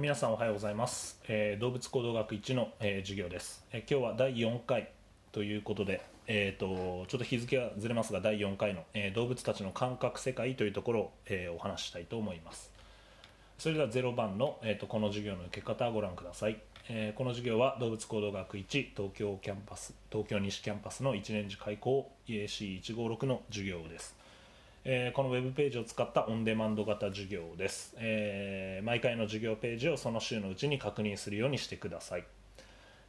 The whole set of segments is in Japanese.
皆さんおはようございます、えー動物行動学1の、えー授業です、えー今日は第4回ということで、えー、とちょっと日付はずれますが第4回の、えー動物たちの感覚世界というところを、えーお話ししたいと思います。それでは0番の、えー、とこの授業の受け方をご覧ください、えーこの授業は動物行動学1東京キャンパス東京西キャンパスの1年次開講 EAC156 の授業です。えーこのウェブページを使ったオンデマンド型授業です、えー毎回の授業ページをその週のうちに確認するようにしてください、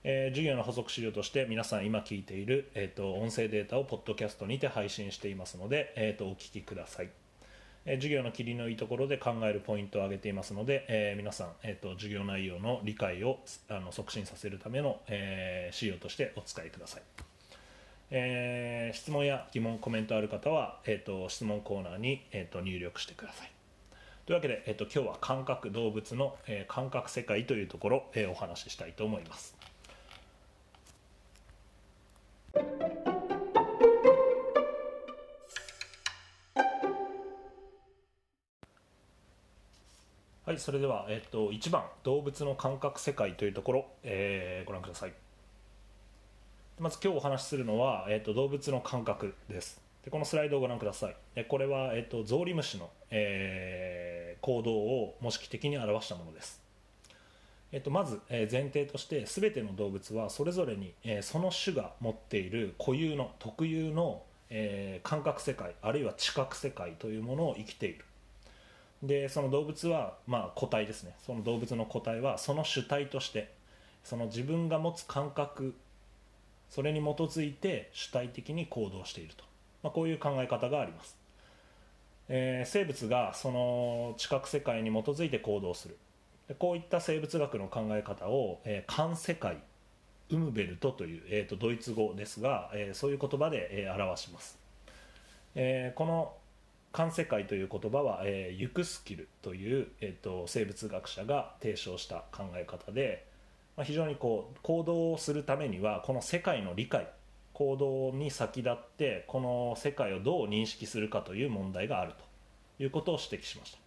えー授業の補足資料として皆さん今聞いている、えー、と音声データをポッドキャストにて配信していますので、えー、とお聞きください、えー授業の切りのいいところで考えるポイントを挙げていますので、えー皆さん、えー、と授業内容の理解をあの促進させるための、えー資料としてお使いください。えー質問や疑問コメントある方は、えー、と質問コーナーに、えー、と入力してください。というわけで、えー、と今日は感覚動物の、えー感覚世界というところ、えーお話ししたいと思います。はいそれでは、えー、と1番動物の感覚世界というところ、えーご覧ください。まず今日お話しするのは、えー、と動物の感覚です。でこのスライドをご覧ください。でこれは、えー、とゾウリムシの、えー行動を模式的に表したものです、えー、とまず、え前提として全ての動物はそれぞれに、えその種が持っている固有の特有の、えー感覚世界あるいは知覚世界というものを生きている。でその動物は、まあ、個体ですね。その動物の個体はその主体としてその自分が持つ感覚それに基づいて主体的に行動していると、まあ、こういう考え方があります、えー生物がその知覚世界に基づいて行動する。でこういった生物学の考え方を、えー観世界ウムベルトという、えーとドイツ語ですが、えーそういう言葉で、えー表します、えーこの観世界という言葉は、えーユクスキルという、えーと生物学者が提唱した考え方で、まあ、非常にこう行動をするためにはこの世界の理解行動に先立ってこの世界をどう認識するかという問題があるということを指摘しました。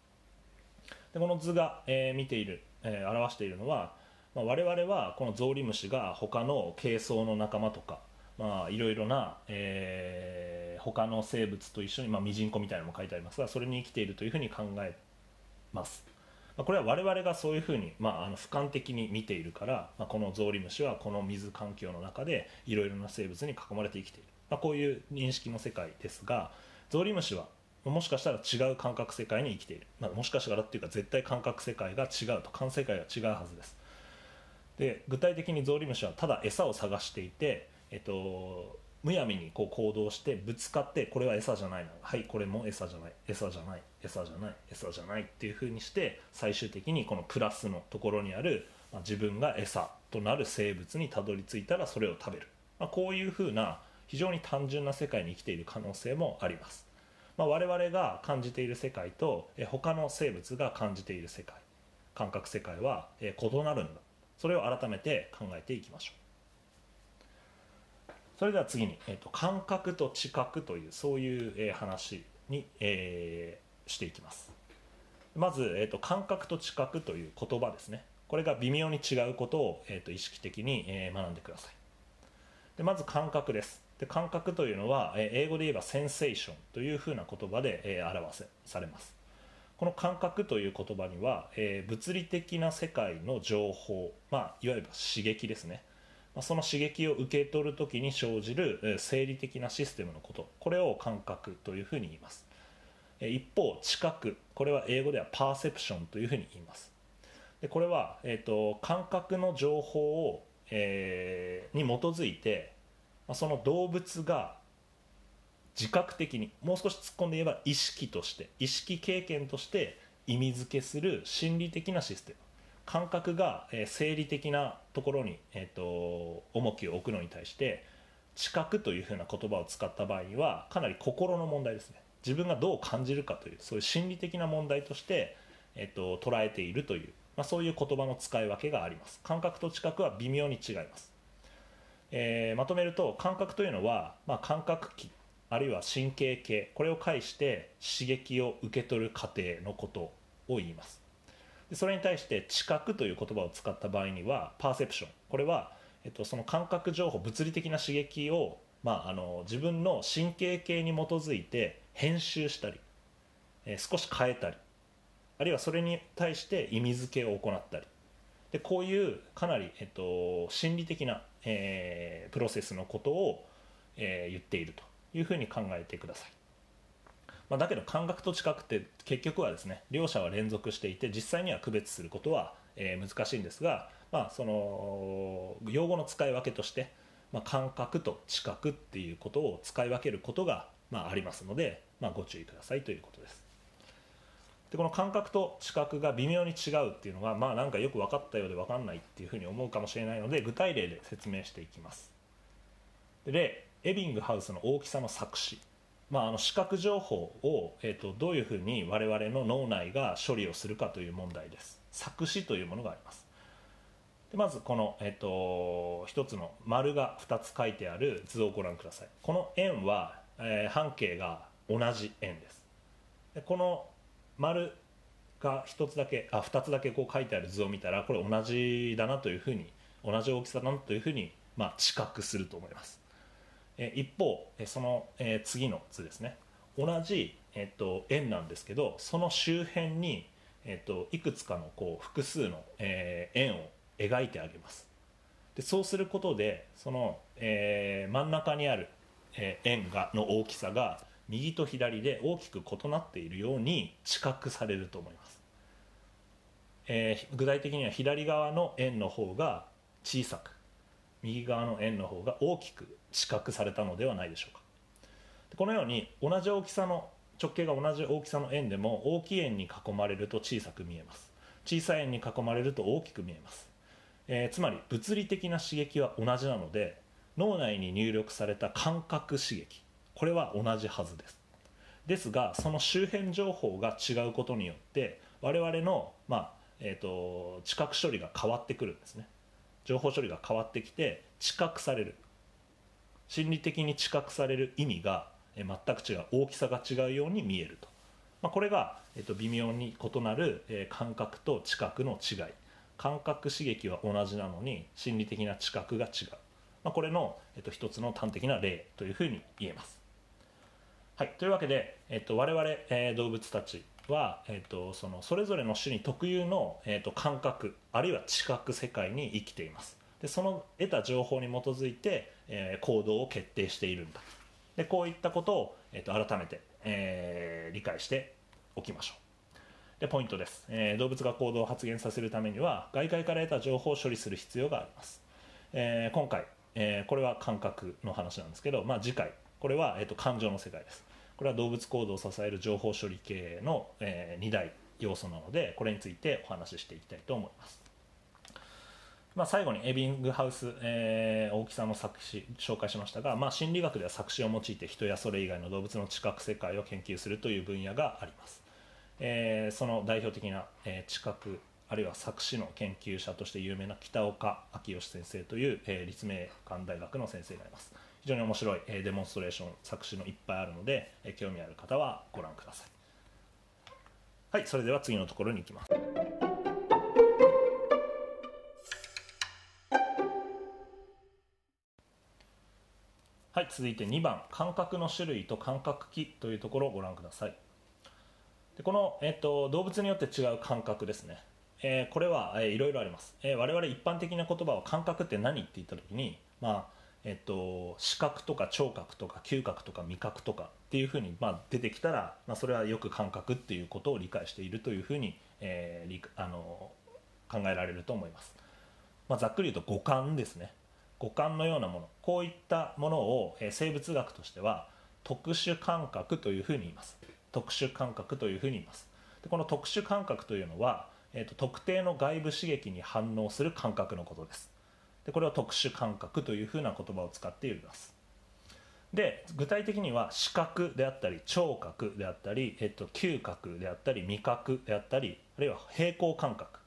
でこの図が、えー見ている、えー表しているのは、まあ、我々はこのゾウリムシが他のケイソウの仲間とかまあいろいろな、えー他の生物と一緒に、まあ、ミジンコみたいなのも書いてありますがそれに生きているというふうに考えます。これは我々がそういうふうに、まあ、あの俯瞰的に見ているから、まあ、このゾウリムシはこの水環境の中でいろいろな生物に囲まれて生きている、まあ、こういう認識の世界ですがゾウリムシはもしかしたら違う感覚世界に生きている、まあ、もしかしたらっていうか絶対感覚世界が違うと。感世界が違うはずです。で具体的にゾウリムシはただ餌を探していて、えっと、むやみにこう行動してぶつかってこれは餌じゃないな。はいこれも餌じゃない。餌じゃない。餌じゃない餌じゃないっていうふうにして最終的にこのプラスのところにある、まあ、自分が餌となる生物にたどり着いたらそれを食べる、まあ、こういうふうな非常に単純な世界に生きている可能性もあります、まあ、我々が感じている世界とえ他の生物が感じている世界感覚世界は異なるんだ。それを改めて考えていきましょう。それでは次に、えー、と感覚と知覚というそういう、えー話に、えーしていきます。まず、えー、と感覚と知覚という言葉ですね。これが微妙に違うことを、えー、と意識的に、えー学んでください。でまず感覚です。で感覚というのは、えー英語で言えばセンセーションというふうな言葉で、えー表せされます。この感覚という言葉には、えー物理的な世界の情報、まあ、いわゆる刺激ですね。まあその刺激を受け取るときに生じるえー生理的なシステムのこと。これを感覚というふうに言います。一方知覚これは英語ではパーセプションというふうに言います。でこれは、えー、と感覚の情報を、えーに基づいて、その動物が自覚的にもう少し突っ込んで言えば意識として意識経験として意味付けする心理的なシステム。感覚が、えー生理的なところに、えー、と重きを置くのに対して知覚というふうな言葉を使った場合にはかなり心の問題ですね。自分がどう感じるかというそういう心理的な問題として、えー、と捉えているという、まあ、そういう言葉の使い分けがあります。感覚と知覚は微妙に違います、えーまとめると感覚というのは、まあ、感覚器あるいは神経系これを介して刺激を受け取る過程のことを言います。でそれに対して知覚という言葉を使った場合にはパーセプション。これは、えっと、その感覚情報物理的な刺激を、まあ、あの自分の神経系に基づいて編集したり、え、少し変えたりあるいはそれに対して意味付けを行ったりでこういうかなり、えっと、心理的な、えー、プロセスのことを、えー、言っているというふうに考えてください。まあ、だけど感覚と知覚って結局はですね両者は連続していて実際には区別することは、えー、難しいんですが、まあ、その用語の使い分けとして、まあ、感覚と知覚っていうことを使い分けることが、まあ、ありますので、まあ、ご注意くださいということです。でこの感覚と知覚が微妙に違うっていうのがまあなんかよく分かったようで分かんないっていうふうに思うかもしれないので具体例で説明していきます。で例エビングハウスの大きさの作詞。まあ、あの視覚情報を、えーと、どういうふうに我々の脳内が処理をするかという問題です。作詞というものがあります。でまずこの、えーと、一つの丸が2つ書いてある図をご覧ください。この円は、えー、半径が同じ円です。でこの丸が1つだけあ2つだけこう書いてある図を見たらこれ同じだなというふうに同じ大きさだなというふうに、まあ、知覚すると思います。え一方その、え次の図ですね。同じ、えっと、円なんですけどその周辺に、えっと、いくつかのこう複数の、えー、円を描いてあげます。でそうすることでその、えー、真ん中にある、えー、円がの大きさが右と左で大きく異なっているように知覚されると思います、えー、具体的には左側の円の方が小さく右側の円の方が大きく知覚されたのではないでしょうか。このように同じ大きさの直径が同じ大きさの円でも大きい円に囲まれると小さく見えます。小さい円に囲まれると大きく見えます、えー、つまり物理的な刺激は同じなので脳内に入力された感覚刺激。これは同じはずです。ですがその周辺情報が違うことによって我々の、まあえーと、知覚処理が変わってくるんですね。情報処理が変わってきて知覚される。心理的に知覚される意味が全く違う大きさが違うように見えると、まあ、これが、えっと、微妙に異なる、えー、感覚と知覚の違い。感覚刺激は同じなのに心理的な知覚が違う、まあ、これの、えっと、一つの端的な例というふうに言えます。はい、というわけで、えっと、我々、えー、動物たちは、えっと、そのそれぞれの種に特有の、えっと、感覚あるいは知覚世界に生きています。でその得た情報に基づいて、えー、行動を決定しているんだ。でこういったことを、えーと、改めて、えー、理解しておきましょう。でポイントです、えー、動物が行動を発現させるためには外界から得た情報を処理する必要があります、えー、今回、えこれは感覚の話なんですけど、まあ、次回これは、えーと、感情の世界です。これは動物行動を支える情報処理系の、え2大要素なのでこれについてお話ししていきたいと思います。まあ、最後にエビングハウス、えー、大きさんの作詞紹介しましたが、まあ、心理学では作詞を用いて人やそれ以外の動物の知覚世界を研究するという分野があります、えー、その代表的な、え、知覚あるいは作詞の研究者として有名な北岡昭義先生という、えー、立命館大学の先生がいます。非常に面白い、えー、デモンストレーション作詞のいっぱいあるので、えー、興味ある方はご覧ください。はいそれでは次のところに行きます。はい続いて2番。感覚の種類と感覚器というところをご覧ください。でこの、えっと、動物によって違う感覚ですね、えー、これは、えー、いろいろあります、えー、我々一般的な言葉は感覚って何って言った時にまあえっと、視覚とか聴覚とか嗅覚とか味覚とかっていうふうに、まあ、出てきたら、まあ、それはよく感覚っていうことを理解しているというふうに、えー、あの考えられると思います、まあ、ざっくり言うと五感ですね。五感のようなもの。こういったものを、え生物学としては特殊感覚というふうに言います。特殊感覚というふうに言います。でこの特殊感覚というのは、えーと、特定の外部刺激に反応する感覚のことです。でこれを特殊感覚というふうな言葉を使っています。で具体的には視覚であったり聴覚であったり、えっと、嗅覚であったり味覚であったりあるいは平行感覚。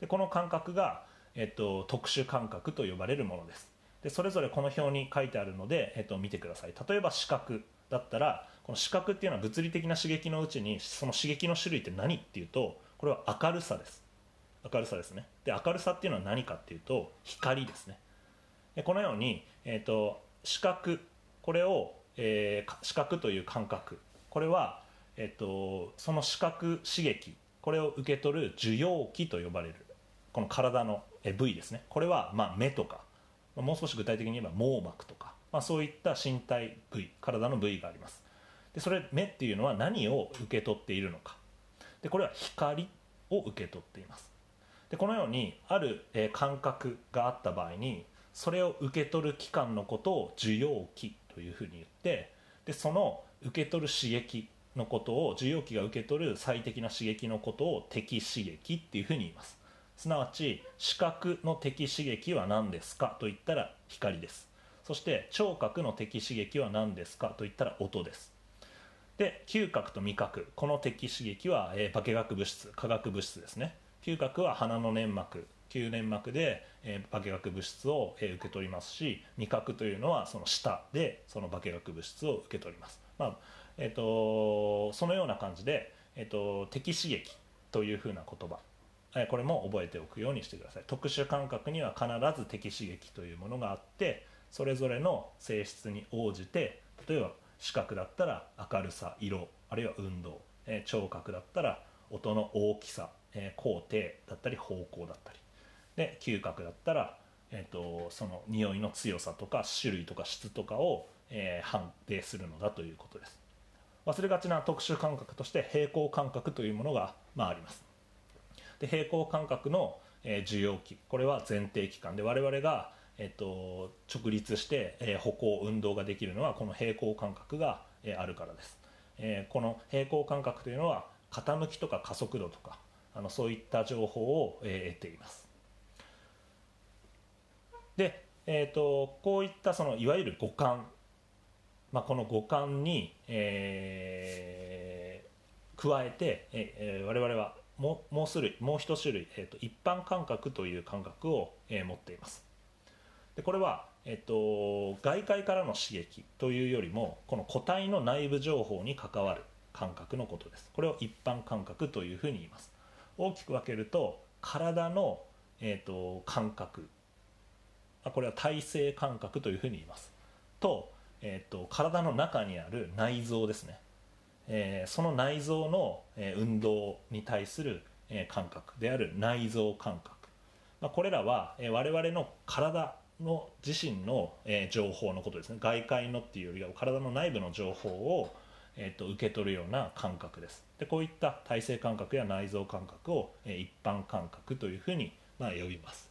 でこの感覚が、えっと、特殊感覚と呼ばれるものです。でそれぞれこの表に書いてあるので、えっと、見てください。例えば視覚だったらこの視覚っていうのは物理的な刺激のうちにその刺激の種類って何っていうとこれは明るさです。明るさですね。で明るさっていうのは何かっていうと光ですね。でこのように、えーと、視覚。これを、えー、視覚という感覚。これは、えーと、その視覚刺激。これを受け取る受容器と呼ばれる。この体の部位ですね。これは、まあ、目とか。もう少し具体的に言えば網膜とか、まあ、そういった身体部位。体の部位があります。でそれ目っていうのは何を受け取っているのか。でこれは光を受け取っています。でこのようにある、え、感覚があった場合にそれを受け取る器官のことを受容器というふうに言ってでその受け取る刺激のことを受容器が受け取る最適な刺激のことを適刺激っていうふうに言います。すなわち視覚の適刺激は何ですかと言ったら光です。そして聴覚の適刺激は何ですかと言ったら音です。で嗅覚と味覚。この適刺激は、えー、化学物質化学物質ですね。嗅覚は鼻の粘膜吸粘膜で、えー、化学物質を、えー、受け取りますし味覚というのはその舌でその化学物質を受け取ります、まあえーと、そのような感じで、えーと、適刺激というふうな言葉。これも覚えておくようにしてください。特殊感覚には必ず適刺激というものがあってそれぞれの性質に応じて例えば視覚だったら明るさ色あるいは運動、えー、聴覚だったら音の大きさ、えー、高低だったり方向だったり。で嗅覚だったら、えーと、その匂いの強さとか種類とか質とかを、えー、判定するのだということです。忘れがちな特殊感覚として平行感覚というものが、まあ、あります。で平行感覚の、えー、受容器これは前提器官で我々がえっと、直立して、え、歩行運動ができるのはこの平行感覚が、え、あるからです、え、この平行感覚というのは傾きとか加速度とかあのそういった情報を、えー、得ています。で、えーと、こういったそのいわゆる五感、まあ、この五感に、えー、加えて、えー、我々はももう種類もう一種類、えーと、一般感覚という感覚を、えー、持っています。でこれは、えっと、外界からの刺激というよりもこの個体の内部情報に関わる感覚のことです。これを一般感覚というふうに言います。大きく分けると体の、えっと、感覚。これは体性感覚というふうに言います。と,、えっと体の中にある内臓ですね、えー、その内臓の、えー、運動に対する、えー、感覚である内臓感覚、まあ、これらは、えー、我々の体の自身の、えー、情報のことですね。外界のっていうよりは体の内部の情報を、えーと、受け取るような感覚です。でこういった体性感覚や内臓感覚を、えー、一般感覚というふうに、まあ、呼びます。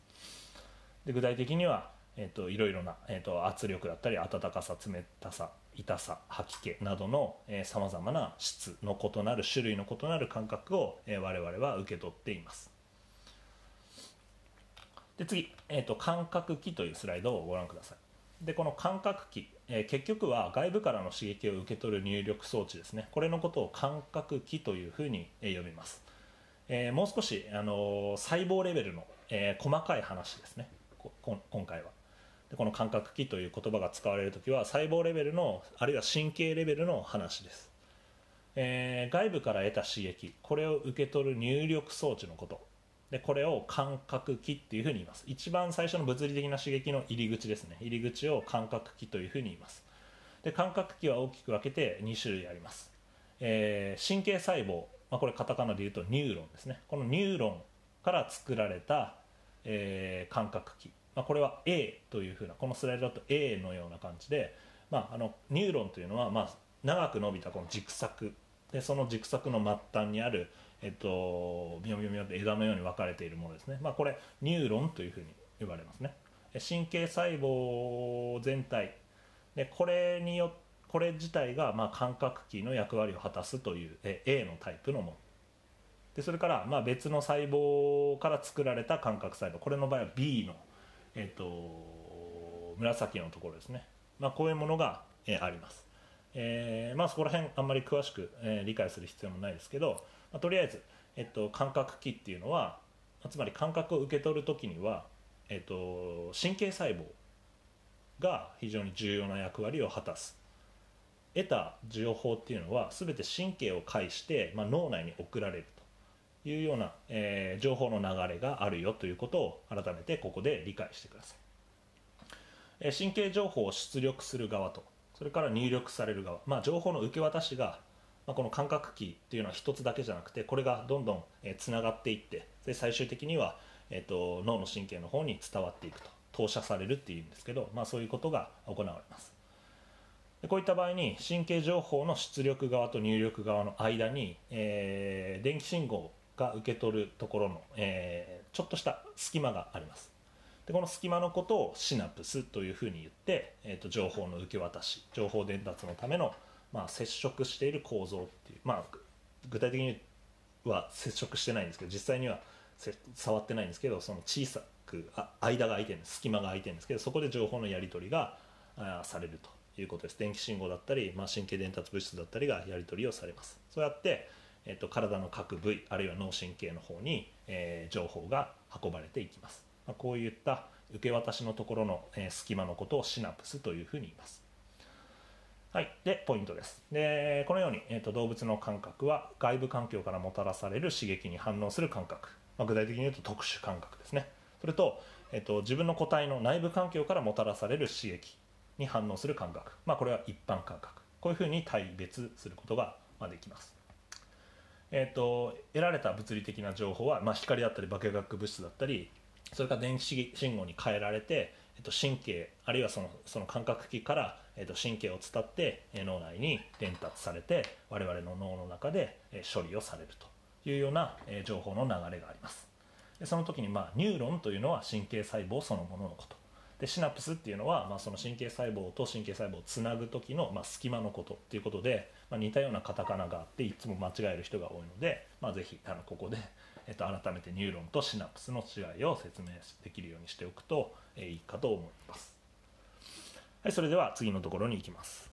で具体的には、えーと、いろいろな、えーと、圧力だったり温かさ冷たさ痛さ吐き気などのさまざまな質の異なる種類の異なる感覚を、えー、我々は受け取っています。で次、えーと、感覚器というスライドをご覧ください。でこの感覚器、えー、結局は外部からの刺激を受け取る入力装置ですね。これのことを感覚器というふうに、えー、呼びます、えー、もう少し、あの細胞レベルの、え細かい話ですね。今回は。でこの感覚器という言葉が使われる時は細胞レベルのあるいは神経レベルの話です、え外部から得た刺激これを受け取る入力装置のこと。でこれを感覚器っていうふうに言います。一番最初の物理的な刺激の入り口ですね。入り口を感覚器というふうに言います。で感覚器は大きく分けて2種類あります、えー、神経細胞、まあ、これカタカナで言うとニューロンですね。このニューロンから作られた、えー、感覚器、まあ、これは A というふうなこのスライドだと A のような感じで、まあ、あのニューロンというのは、まあ、長く伸びたこの軸索。でその軸索の末端にあるえっと、ビヨビヨビヨって枝のように分かれているものですね、まあ、これニューロンというふうに呼ばれますね。神経細胞全体。でこれによこれ自体がまあ感覚器の役割を果たすというえ A のタイプのもの。でそれからまあ別の細胞から作られた感覚細胞。これの場合は B の、えっと、紫のところですね、まあ、こういうものが、えあります、えー、まあそこら辺あんまり詳しく、えー、理解する必要もないですけどまあ、とりあえず、えっと、感覚器っていうのはつまり感覚を受け取る時には、えっと、神経細胞が非常に重要な役割を果たす。得た情報っていうのは全て神経を介して、まあ、脳内に送られるというような、えー、情報の流れがあるよということを改めてここで理解してください、え、神経情報を出力する側とそれから入力される側、まあ、情報の受け渡しが、まあ、この感覚器っていうのは一つだけじゃなくてこれがどんどんつながっていってで最終的には、えーと、脳の神経の方に伝わっていくと。投射されるっていうんですけど、まあ、そういうことが行われます。でこういった場合に神経情報の出力側と入力側の間に、えー、電気信号が受け取るところの、えー、ちょっとした隙間があります。でこの隙間のことをシナプスというふうに言って、えーと、情報の受け渡し情報伝達のための、まあ、接触している構造っていう、まあ、具体的には接触してないんですけど実際には触ってないんですけどその小さくあ間が空いてるんです隙間が空いてるんですけどそこで情報のやり取りがあされるということです。電気信号だったり、まあ、神経伝達物質だったりがやり取りをされます。そうやってえっと、体の各部位あるいは脳神経の方に、えー、情報が運ばれていきます、まあ、こういった受け渡しのところの、えー、隙間のことをシナプスというふうに言います。はい、でポイントです。でこのように、えーと、動物の感覚は外部環境からもたらされる刺激に反応する感覚、まあ、具体的に言うと特殊感覚ですね。それと,、えーと、自分の個体の内部環境からもたらされる刺激に反応する感覚、まあ、これは一般感覚。こういうふうに対別することができます。えーと、得られた物理的な情報は、まあ、光だったり化学物質だったりそれから電子信号に変えられて、えー、と神経あるいはそのその感覚器から、えー、と神経を伝って、え、脳内に伝達されて我々の脳の中で、え、処理をされるというような、え、情報の流れがありますでその時に、まあ、ニューロンというのは神経細胞そのもののことでシナプスっていうのは、まあ、その神経細胞と神経細胞をつなぐ時の、まあ、隙間のことっていうことで、まあ、似たようなカタカナがあっていつも間違える人が多いので、まあ、ぜひあのここで、えっと、改めてニューロンとシナプスの違いを説明できるようにしておくと、え、いいかと思います。はい、それでは次のところに行きます。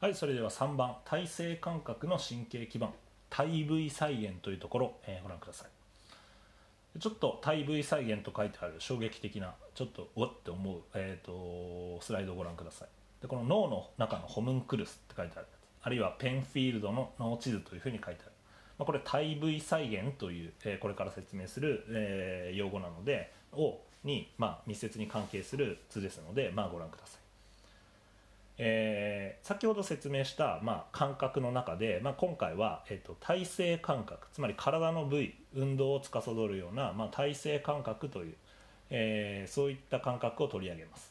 はい、それでは3番。体性感覚の神経基盤。対 V 再現というところ、えー、ご覧ください。ちょっと対 V 再現と書いてある。衝撃的な。ちょっとおって思う、えーと、スライドをご覧ください。でこの脳の中のホムンクルスって書いてあるあるいはペンフィールドの脳地図というふうに書いてある、まあ、これ対 V 再現という、えー、これから説明する、えー、用語なのでをに、まあ、密接に関係する図ですので、まあ、ご覧ください。えー、先ほど説明した、まあ、感覚の中で、まあ、今回は、えーと、体勢感覚つまり体の部位運動を司るような、まあ、体勢感覚という、えー、そういった感覚を取り上げます。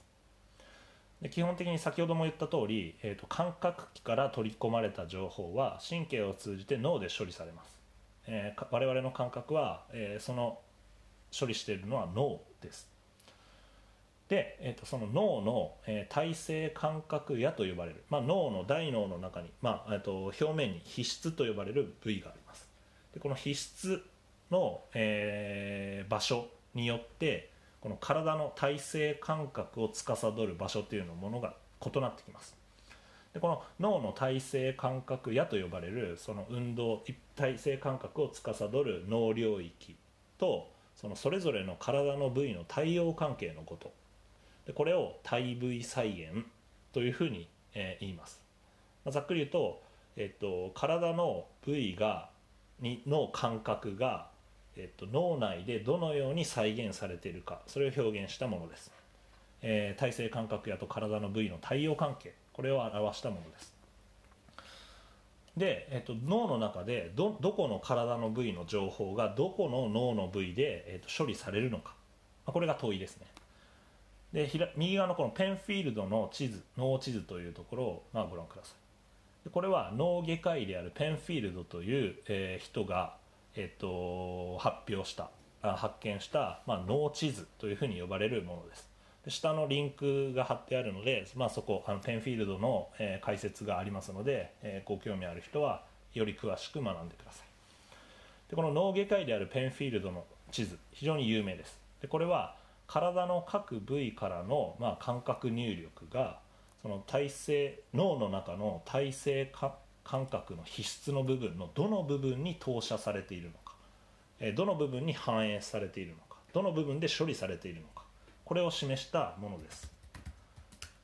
で基本的に先ほども言った通り、えーと、感覚器から取り込まれた情報は神経を通じて脳で処理されます、えー、我々の感覚は、えー、その処理しているのは脳です。で、えーと、その脳の、えー、体性感覚野と呼ばれる、まあ、脳の大脳の中に、まあ、えーと、表面に皮質と呼ばれる部位があります。でこの皮質の、えー、場所によってこの体の体性感覚を司る場所というのものが異なってきます。でこの脳の体性感覚野と呼ばれるその運動体性感覚を司る脳領域とそのそれぞれの体の部位の対応関係のこと。でこれを対部位再現というふうに、えー、言います、まあ、ざっくり言うと,、えっと体の部位がにの感覚が、えっと、脳内でどのように再現されているかそれを表現したものです、えー、体性感覚やと体の部位の対応関係これを表したものです。で、えっと、脳の中でどどこの体の部位の情報がどこの脳の部位で、えっと、処理されるのか。これが問いですね。で右側のこのペンフィールドの地図脳地図というところを、まあ、ご覧ください。これは脳外科医であるペンフィールドという、えー、人が、えーと、発表した発見した、まあ、脳地図というふうに呼ばれるものです。で下のリンクが貼ってあるので、まあ、そこあのペンフィールドの、えー、解説がありますので、えー、ご興味ある人はより詳しく学んでください。でこの脳外科医であるペンフィールドの地図非常に有名です。でこれは体の各部位からの、まあ、感覚入力がその体性脳の中の体性感覚の皮質の部分のどの部分に投射されているのか。どの部分に反映されているのか。どの部分で処理されているのか。これを示したものです。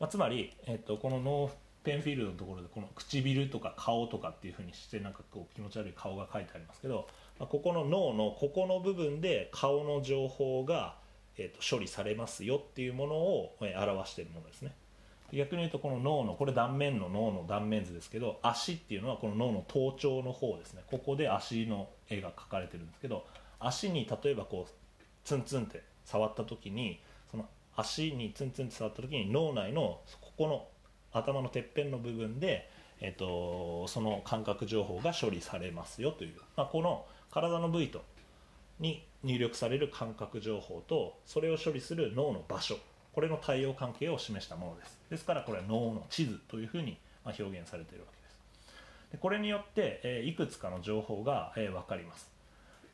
まあ、つまり、えっと、このノーペンフィールドのところでこの唇とか顔とかっていうふうにしてなんかこう気持ち悪い顔が書いてありますけど、まあ、ここの脳のここの部分で顔の情報が、えっと、処理されますよっていうものを、え表しているものですね。逆に言うとこの脳のこれ断面の脳の断面図ですけど足っていうのはこの脳の頭頂の方ですね。ここで足の絵が描かれてるんですけど足に例えばこうツンツンって触った時にその足にツンツンって触った時に脳内のここの頭のてっぺんの部分で、えっと、その感覚情報が処理されますよという、まあ、この体の部位とに入力される感覚情報とそれを処理する脳の場所これの対応関係を示したものです。ですからこれは脳の地図というふうに表現されているわけです。でこれによって、えいくつかの情報が、え分かります。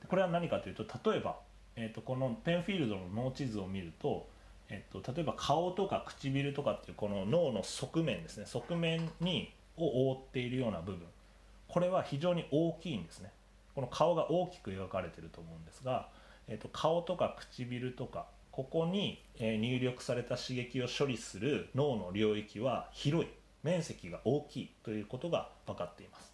これは何かというと例えば、えー、とこのペンフィールドの脳地図を見るとえっと、例えば顔とか唇とかっていうこの脳の側面ですね。側面にを覆っているような部分。これは非常に大きいんですね。この顔が大きく描かれてると思うんですが、えっと、顔とか唇とかここに入力された刺激を処理する脳の領域は広い面積が大きいということが分かっています。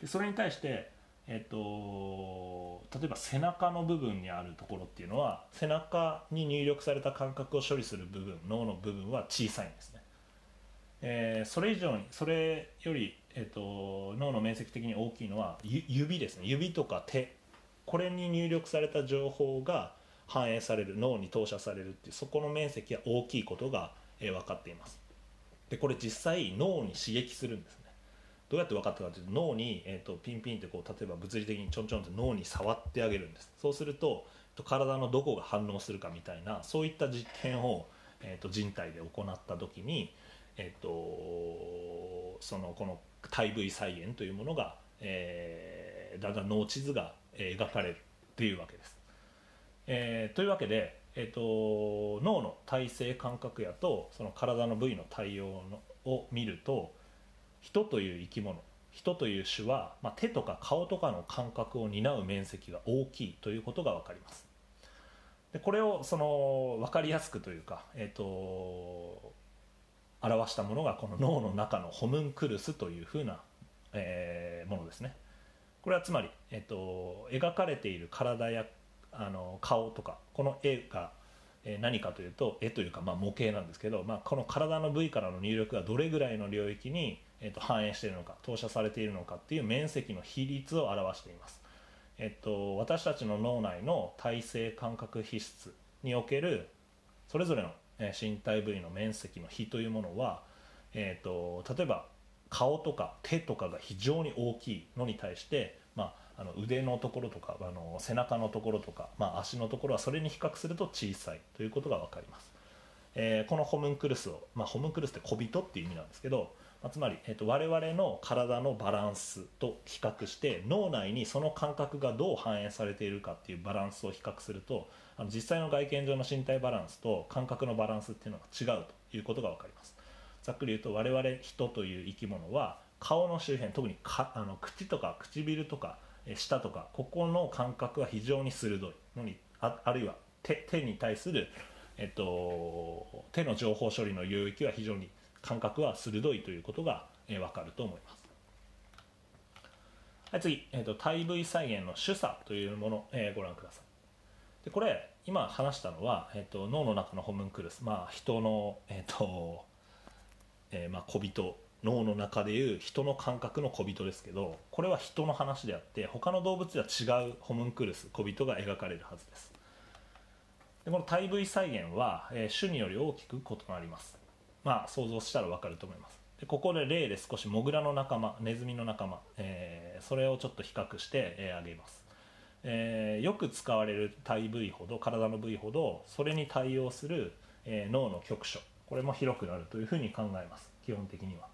でそれに対してえっと、例えば背中の部分にあるところっていうのは背中に入力された感覚を処理する部分脳の部分は小さいんですね、えー、それ以上にそれより、えっと、脳の面積的に大きいのは指ですね。指とか手。これに入力された情報が反映される脳に投射されるっていうそこの面積が大きいことが、えー、分かっています。でこれ実際脳に刺激するんですね。どうやって分かったかというと脳に、えーと、ピンピンってこう例えば物理的にちょんちょんって脳に触ってあげるんです。そうすると体のどこが反応するかみたいなそういった実験を、えーと、人体で行った時に、えーと、そのこの体部位再現というものが、えー、だんだん脳地図が描かれるというわけです。えー、というわけで、えー、と脳の体制感覚やとその体の部位の対応のを見ると人という生き物人という種は、まあ、手とか顔とかの感覚を担う面積が大きいということが分かります。でこれをその分かりやすくというか、えーと、表したものがこの脳の中のホムンクルスというふうな、えー、ものですね。これはつまり、えーと、描かれている体やあの顔とかこの絵が何かというと絵というかまあ模型なんですけど、まあ、この体の部位からの入力がどれぐらいの領域にえー、と反映しているのか投射されているのかっていう面積の比率を表しています、えっと、私たちの脳内の体性感覚皮質におけるそれぞれの身体部位の面積の比というものは、えーと、例えば顔とか手とかが非常に大きいのに対して、あ、の腕のところとかあの背中のところとか、まあ、足のところはそれに比較すると小さいということが分かります、えー、このホムンクルスを、まあ、ホムンクルスって小人っていう意味なんですけどまあ、つまり、えーと、我々の体のバランスと比較して脳内にその感覚がどう反映されているかっていうバランスを比較するとあの実際の外見上の身体バランスと感覚のバランスっていうのが違うということが分かります。ざっくり言うと我々人という生き物は顔の周辺特にかあの口とか唇とか舌とかここの感覚が非常に鋭いのにああるいは手手に対する、えっと、手の情報処理の領域は非常に感覚は鋭いということが、えー、分かると思います。はい、次、えーと、体部位再現の主査というもの、えー、ご覧ください。でこれ今話したのは、えーと、脳の中のホムンクルス、まあ、人の、えーとえー、まあ、小人脳の中でいう人の感覚の小人ですけどこれは人の話であって他の動物では違うホムンクルス小人が描かれるはずです。でこの体部位再現は、えー、種により大きく異なります。まあ想像したら分かると思います。でここで例で少しモグラの仲間ネズミの仲間、えー、それをちょっと比較してあ、えー、げます、えー、よく使われる体部位ほど体の部位ほどそれに対応する、えー、脳の局所。これも広くなるというふうに考えます。基本的には。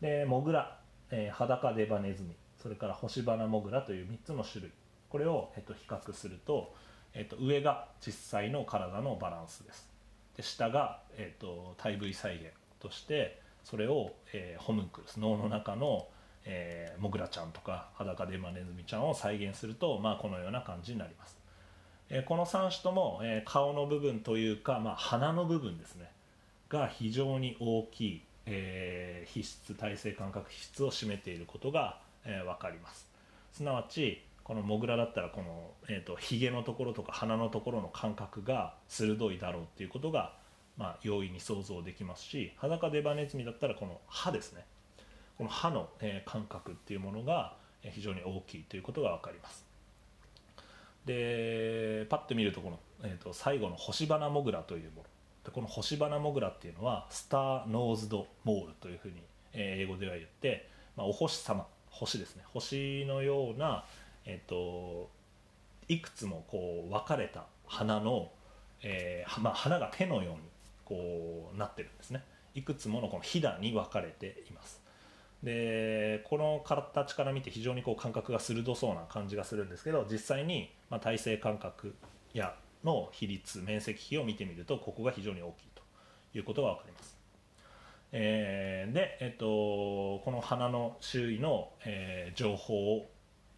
でモグラ、えー、裸デバネズミそれから星花モグラという3つの種類。これを、えっと、比較すると、えっと、上が実際の体のバランスです。で下が、えーと、体部位再現としてそれを、えー、ホムンクルス脳の中の、えー、モグラちゃんとか裸デマネズミちゃんを再現すると、まあ、このような感じになります、えー、この3種とも、えー、顔の部分というか、まあ、鼻の部分ですね。が非常に大きい、えー、皮質体性感覚皮質を占めていることが、えー、分かります。すなわちこのモグラだったらこの、えーと、ヒゲのところとか鼻のところの感覚が鋭いだろうっていうことが、まあ、容易に想像できますし裸デバネズミだったらこの歯ですね。この歯の、えー、感覚っていうものが非常に大きいということが分かります。でパッと見るとこの、えーと、最後の星花モグラというもの。でこの星花モグラっていうのはスターノーズドモールというふうに、え、英語では言って、まあ、お星様星ですね。星のような、えーと、いくつもこう分かれた花の、えーまあ、花が手のようにこうなってるんですね。いくつものこのひだに分かれています。でこの形から見て非常にこう感覚が鋭そうな感じがするんですけど実際に、まあ、体制感覚やの比率面積比を見てみるとここが非常に大きいということが分かります。えー、で、えっと、この花の周囲の、えー、情報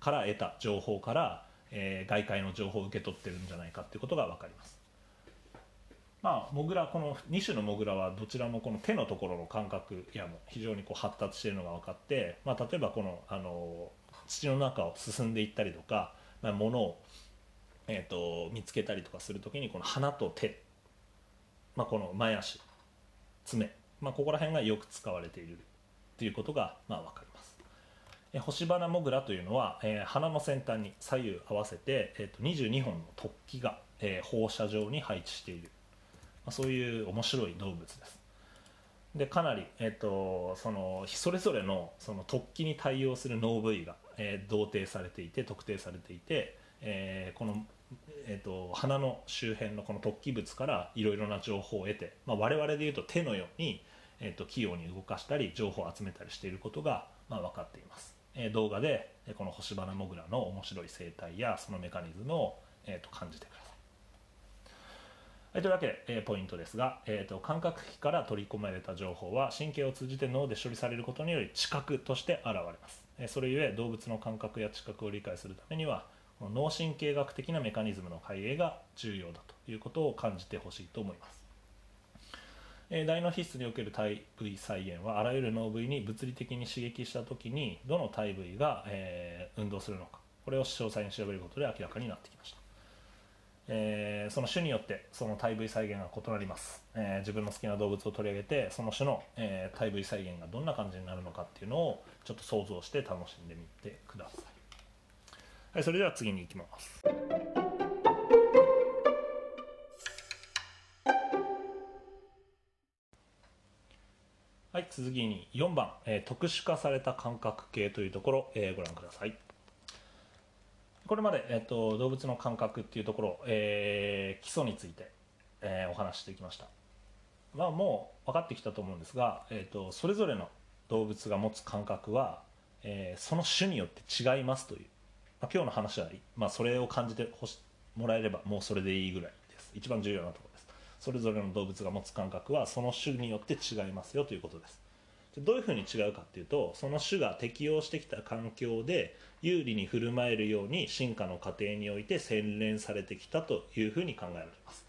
から得た情報から、えー、外界の情報を受け取ってるんじゃないかっていうことが分かります。まあ、モグラこの2種のモグラはどちらもこの手のところの感覚やも非常にこう発達しているのが分かって、まあ、例えばこのあの土の中を進んでいったりとか、まあ、物を、えーと、見つけたりとかする時にこの鼻と手、まあ、この前足爪、まあ、ここら辺がよく使われている。ということがまあ分かります。え星花モグラというのは、えー、鼻の先端に左右合わせて、えー、と22本の突起が、えー、放射状に配置している。まあ、そういう面白い動物です。でかなり、えーと、そのそれぞれのその突起に対応する脳部位が、えー、同定されていて特定されていて、えー、この、えーと、鼻の周辺のこの突起物からいろいろな情報を得て、まあ、我々でいうと手のように、えーと、器用に動かしたり情報を集めたりしていることが、まあ、分かっています、えー、動画でこのホシバナモグラの面白い生態やそのメカニズムを、えー、と感じてください。というわけで、えー、ポイントですが、えーと、感覚器から取り込まれた情報は神経を通じて脳で処理されることにより知覚として現れます、えー、それゆえ動物の感覚や知覚を理解するためには脳神経学的なメカニズムの解明が重要だということを感じてほしいと思います、え、大脳皮質における体部位再現はあらゆる脳部位に物理的に刺激した時にどの体部位が、えー、運動するのか。これを詳細に調べることで明らかになってきました。えー、その種によってその体部位再現が異なります、えー、自分の好きな動物を取り上げてその種の、えー、体部位再現がどんな感じになるのかっていうのをちょっと想像して楽しんでみてください、はい、それでは次に行きます。はい次に4番、えー、特殊化された感覚系というところ、えー、ご覧ください。これまで、えっと、動物の感覚っていうところ、えー、基礎について、えー、お話してきました、まあ、もう分かってきたと思うんですが、えっと、それぞれの動物が持つ感覚は、えー、その種によって違いますという、ま、今日の話は、まあ、それを感じてほしもらえればもうそれでいいぐらいです。一番重要なところです。それぞれの動物が持つ感覚はその種によって違いますよということです。どういうふうに違うかっていうとその種が適応してきた環境で有利に振る舞えるように進化の過程において洗練されてきたというふうに考えられます。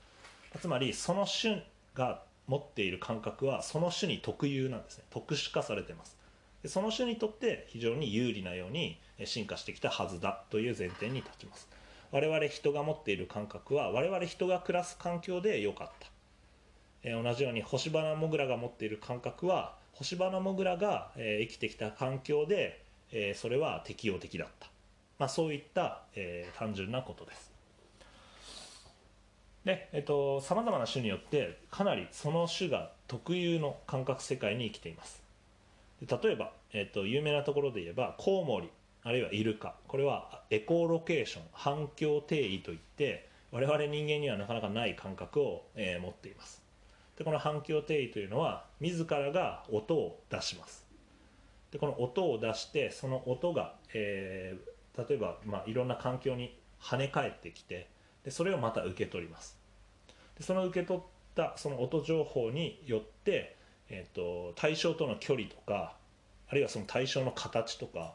つまりその種が持っている感覚はその種に特有なんですね。特殊化されてます。その種にとって非常に有利なように進化してきたはずだという前提に立ちます。我々人が持っている感覚は我々人が暮らす環境で良かった。同じように星花モグラが持っている感覚は星花モグラが、生きてきた環境で、それは適応的だった、まあ、そういった、単純なことです。で、えっと、さまざまな種によってかなりその種が特有の感覚世界に生きています。例えば、えっと、有名なところで言えばコウモリあるいはイルカこれはエコーロケーション反響定位といって我々人間にはなかなかない感覚を、えー、持っています。でこの反響定位というのは自らが音を出します。でこの音を出してその音が、えー、例えば、まあ、いろんな環境に跳ね返ってきてでそれをまた受け取ります。でその受け取ったその音情報によって、えーと、対象との距離とかあるいはその対象の形とか、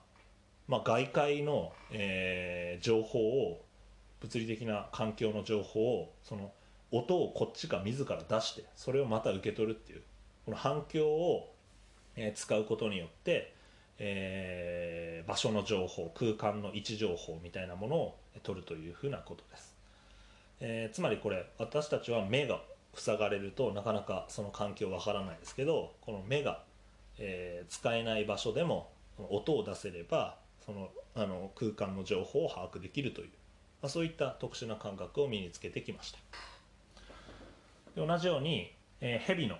まあ、外界の、えー、情報を物理的な環境の情報をその音をこっちが自ら出してそれをまた受け取るっていうこの反響を、えー使うことによって、えー場所の情報空間の位置情報みたいなものを取るというふうなことです、えーつまりこれ私たちは目が塞がれるとなかなかその環境わからないですけどこの目が、えー使えない場所でも音を出せればそのあの空間の情報を把握できるという、まあ、そういった特殊な感覚を身につけてきました。で同じように、えー、蛇の、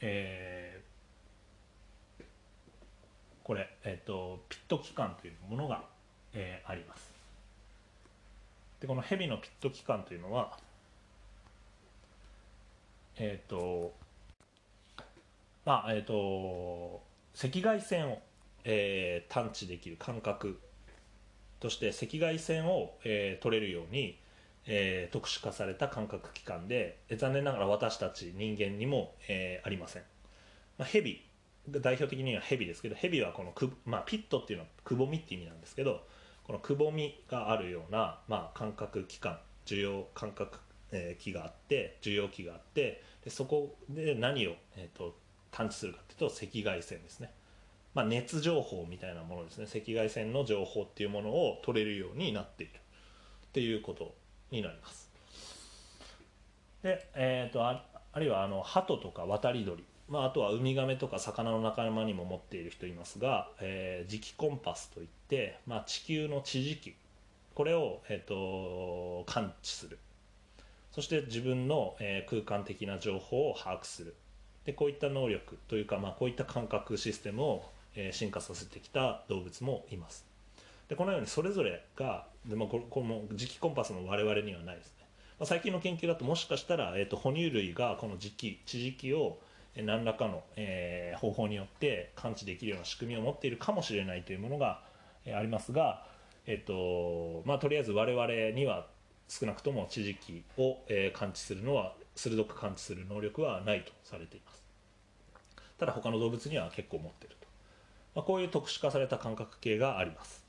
えーこれ、えっとピット器官というものが、えーあります。でこの蛇のピット器官というのはえっ、とまあえっ、と赤外線を、えー探知できる感覚として赤外線を、えー取れるように、えー特殊化された感覚器官でえー残念ながら私たち人間にも、えーありません、まあ、ヘビ代表的にはヘビですけどヘビはこのく、まあ、ピットっていうのはくぼみって意味なんですけどこのくぼみがあるような、まあ、感覚器官受容感覚、えー器があって受容器があってでそこで何を、えー、と探知するかっていうと赤外線ですね、まあ、熱情報みたいなものですね。赤外線の情報っていうものを取れるようになっているっていうことになります。で、えー、とああるいはあの鳩とか渡り鳥、まあ、あとはウミガメとか魚の仲間にも持っている人いますが、えー磁気コンパスといって、まあ、地球の地磁気。これを、えー、と感知する。そして自分の、えー空間的な情報を把握する。でこういった能力というか、まあ、こういった感覚システムを、えー進化させてきた動物もいます。でこのようにそれぞれがで、まあ、ここの磁気コンパスも我々にはないですね、まあ、最近の研究だともしかしたら、えー、と哺乳類がこの磁気地磁気を何らかの、えー方法によって感知できるような仕組みを持っているかもしれないというものが、えーありますが、えっとまあ、とりあえず我々には少なくとも地磁気を、えー感知するのは鋭く感知する能力はないとされています。ただ他の動物には結構持っていると、まあ、こういう特殊化された感覚系があります。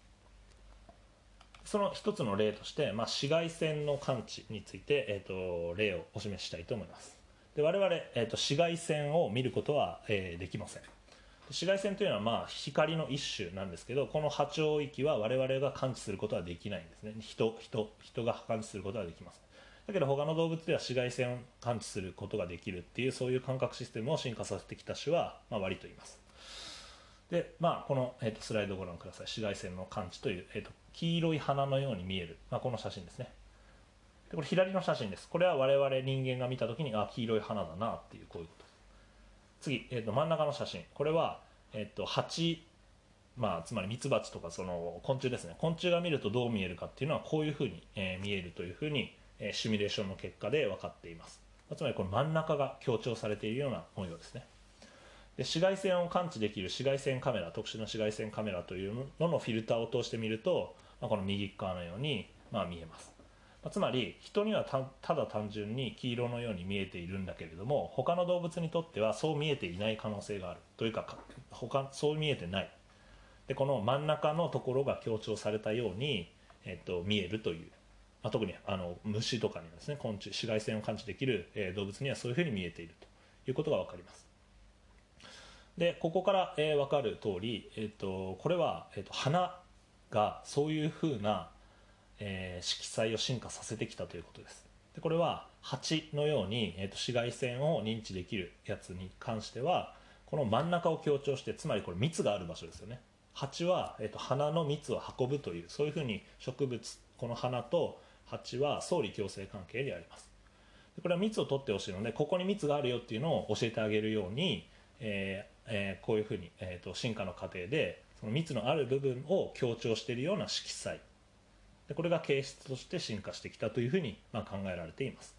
その一つの例として、まあ、紫外線の感知について、えー、と例をお示ししたいと思います。で我々、えー、と紫外線を見ることは、えーできません。紫外線というのはまあ光の一種なんですけどこの波長域は我々が感知することはできないんですね。人人人が感知することはできますだけど他の動物では紫外線を感知することができるっていうそういう感覚システムを進化させてきた種は、まあ、割といます。でまあこの、えー、とスライドをご覧ください。紫外線の感知という、えー、と黄色い花のように見える、まあ、この写真ですね。でこれ左の写真です。これは我々人間が見た時にあ黄色い花だなっていうこういうこと。次、えー、と真ん中の写真。これは、えー、と蜂まあ、つまりミツバチとかその昆虫ですね。昆虫が見るとどう見えるかっていうのはこういうふうに、えー見えるというふうに、えーシミュレーションの結果で分かっています、つまりこの真ん中が強調されているような模様ですね。で紫外線を感知できる紫外線カメラ特殊な紫外線カメラというののフィルターを通してみると、まあ、この右側のように、まあ、見えます。まつまり人にはただ単純に黄色のように見えているんだけれども他の動物にとってはそう見えていない可能性がある。というかか他そう見えてない。でこの真ん中のところが強調されたように、えっと、見えるという、まあ、特にあの虫とかにですね昆虫紫外線を感知できる、えー動物にはそういうふうに見えていると。いうことが分かります。でここから、えー分かる通り、えっとこれは、えっと花がそういうふうな、えー色彩を進化させてきたということです。でこれは蜂のように、えー、と紫外線を認知できるやつに関してはこの真ん中を強調してつまりこれ蜜がある場所ですよね。蜂は、えー、と花の蜜を運ぶというそういうふうに植物この花と蜂は相理共生関係であります。でこれは蜜を取ってほしいのでここに蜜があるよっていうのを教えてあげるように、えーえーこういうふうに、えー、と進化の過程でその蜜のある部分を強調しているような色彩。でこれが形質として進化してきたというふうに、まあ、考えられています。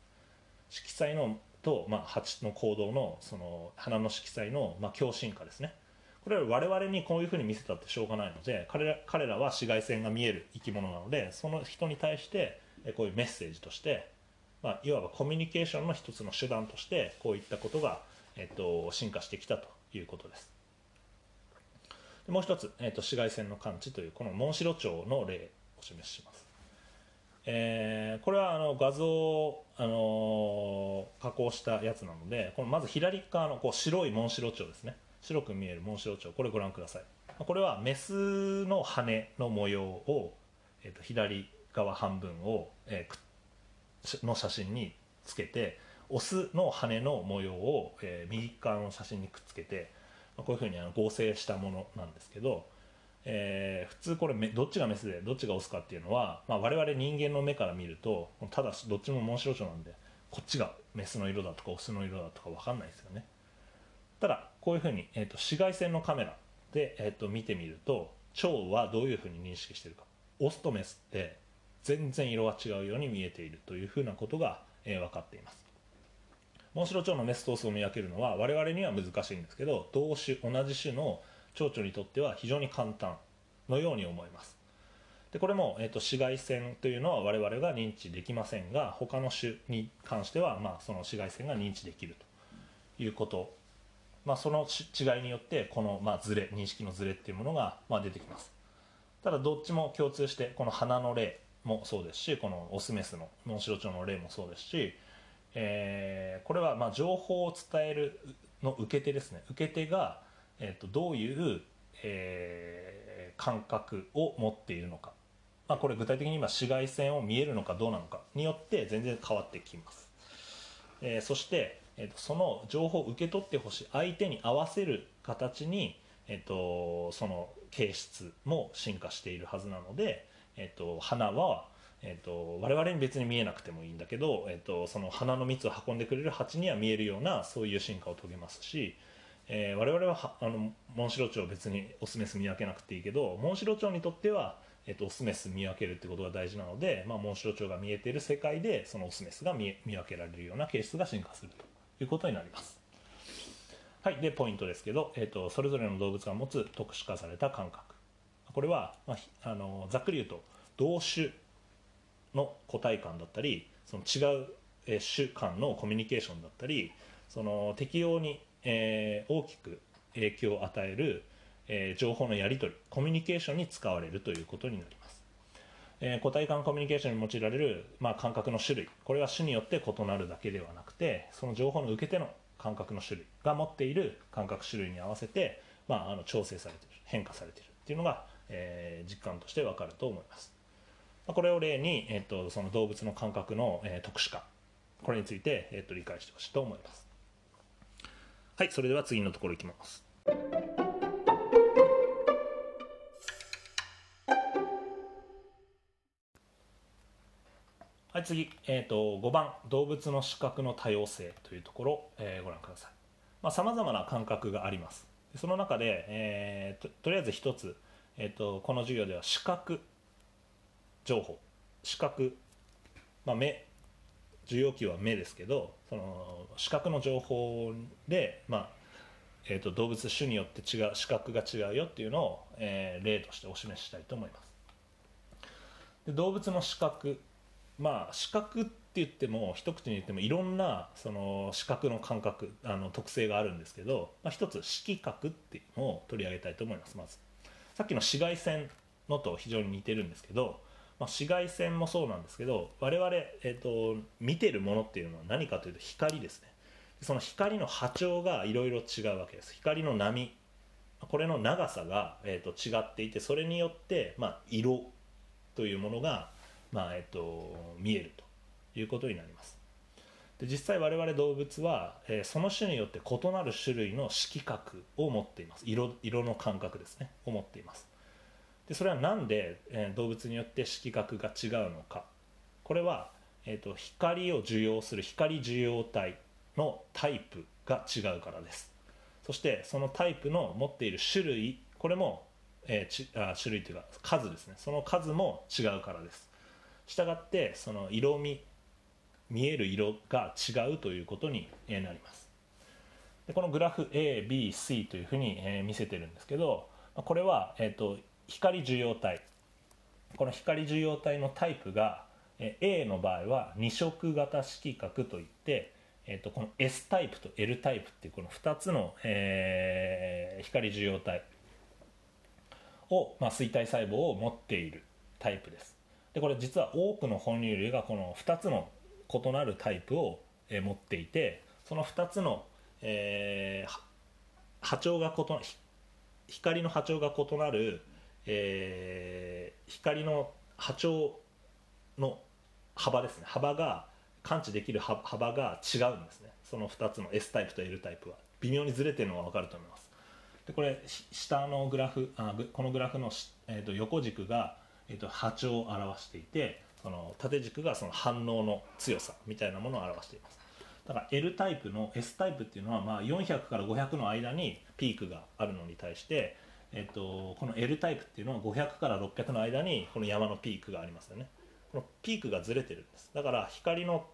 色彩のと、まあ、蜂の行動のその花の色彩の、まあ、強進化ですね。これは我々にこういうふうに見せたってしょうがないので彼ら彼らは紫外線が見える生き物なのでその人に対してこういうメッセージとして、まあ、いわばコミュニケーションの一つの手段としてこういったことが、えっと、進化してきたということです。でもう一つ、えっと、紫外線の感知というこのモンシロチョウの例お示しします。えーこれはあの画像、あの加工したやつなのでこのまず左側のこう白いモンシロチョウですね。白く見えるモンシロチョウこれご覧ください。これはメスの羽の模様を、えー、と左側半分を、えー、の写真につけてオスの羽の模様を、えー、右側の写真にくっつけてこういうふうにあの合成したものなんですけど、えー、普通これどっちがメスでどっちがオスかっていうのは、まあ、我々人間の目から見るとただどっちもモンシロチョウなんでこっちがメスの色だとかオスの色だとか分かんないですよね。ただこういうふうに、えーと、紫外線のカメラで、えーと、見てみると蝶はどういうふうに認識してるか。オスとメスって全然色が違うように見えているというふうなことが、えー、分かっています。モンシロチョウのメスとオスを見分けるのは我々には難しいんですけど同種同じ種の蝶々にとっては非常に簡単のように思います。でこれも、えーと、紫外線というのは我々が認知できませんが他の種に関しては、まあ、その紫外線が認知できるということ、まあ、その違いによってこの、まあ、ズレ認識のズレっていうものが、まあ、出てきます。ただどっちも共通してこの花の例もそうですしこのオスメスのモンシロチョウの例もそうですし、えー、これはまあ情報を伝えるの受け手ですね。受け手が、えー、とどういう、えー、感覚を持っているのか。まあ、これ具体的に今紫外線を見えるのかどうなのかによって全然変わってきます、えー、そして、えーと、その情報を受け取ってほしい相手に合わせる形に、えーと、その形質も進化しているはずなので、えーと、花は、えー、と我々に別に見えなくてもいいんだけど、えー、とその花の蜜を運んでくれる蜂には見えるようなそういう進化を遂げますしえー、我々はあのモンシロチョウ別にオスメス見分けなくていいけどモンシロチョウにとってはえっと、オスメス見分けるってことが大事なので、まあ、モンシロチョウが見えている世界でそのオスメスが見見分けられるような形質が進化するということになります。はい、でポイントですけど、えっと、それぞれの動物が持つ特殊化された感覚これは、まあ、あのざっくり言うと同種の個体感だったりその違う種間のコミュニケーションだったりその適用に、えー、大きく影響を与えるえー、情報のやり取りコミュニケーションに使われるということになります、えー、個体間コミュニケーションに用いられる、まあ、感覚の種類これは種によって異なるだけではなくてその情報の受け手の感覚の種類が持っている感覚種類に合わせて、まあ、あの調整されている変化されているっていうのが、えー、実感としてわかると思います。これを例に、えーと、その動物の感覚の、えー、特殊化これについて、えーと理解してほしいと思います。はいそれでは次のところいきます。はい次、えーと、5番。動物の視覚の多様性というところ、えー、ご覧ください。さまざ、まな感覚があります。その中で、えー、ととりあえず一つ、えーと、この授業では視覚情報。視覚、まあ、目。受容器は目ですけどその視覚の情報で、まあえーと、と動物種によって違う視覚が違うよっていうのを、えー、例としてお示ししたいと思います。で動物の視覚。まあ視覚って言っても一口に言ってもいろんなその視覚の感覚あの特性があるんですけど、まあ、一つ色覚っていうのを取り上げたいと思います。まずさっきの紫外線のと非常に似てるんですけど、まあ、紫外線もそうなんですけど我々、えーと、見てるものっていうのは何かというと光ですね。その光の波長がいろいろ違うわけです。光の波。これの長さが、えーと違っていてそれによって、まあ、色というものがまあえっと、見えるということになります。で実際我々動物は、えー、その種によって異なる種類の色覚を持っています。色色の感覚ですね。を持っています。でそれは何で、えー、動物によって色覚が違うのか。これは、えーと、光を受容する光受容体のタイプが違うからです。そしてそのタイプの持っている種類これも、えー、ちあ種類というか数ですね。その数も違うからです。したがってその色味見える色が違うということになります。でこのグラフ ABC というふうに見せてるんですけどこれは、えーと、光受容体。この光受容体のタイプが A の場合は二色型色覚といって、えーと、この S タイプと L タイプっていうこの2つの、えー、光受容体を、まあ、錐体細胞を持っているタイプです。でこれ実は多くの哺乳類がこの2つの異なるタイプをえー持っていてその2つの、えー波長が異なひ光の波長が異なる、えー光の波長の幅ですね。幅が感知できる幅が違うんですね。その2つの S タイプと L タイプは。微妙にずれてるのが分かると思います。でこれ下のグラフあこのグラフの、えー、と横軸が、えー、と波長を表していてその縦軸がその反応の強さみたいなものを表しています。だから L タイプの S タイプっていうのはまあ400から500の間にピークがあるのに対して、えっと、この L タイプっていうのは500から600の間にこの山のピークがありますよね。このピークがずれてるんです。だから光の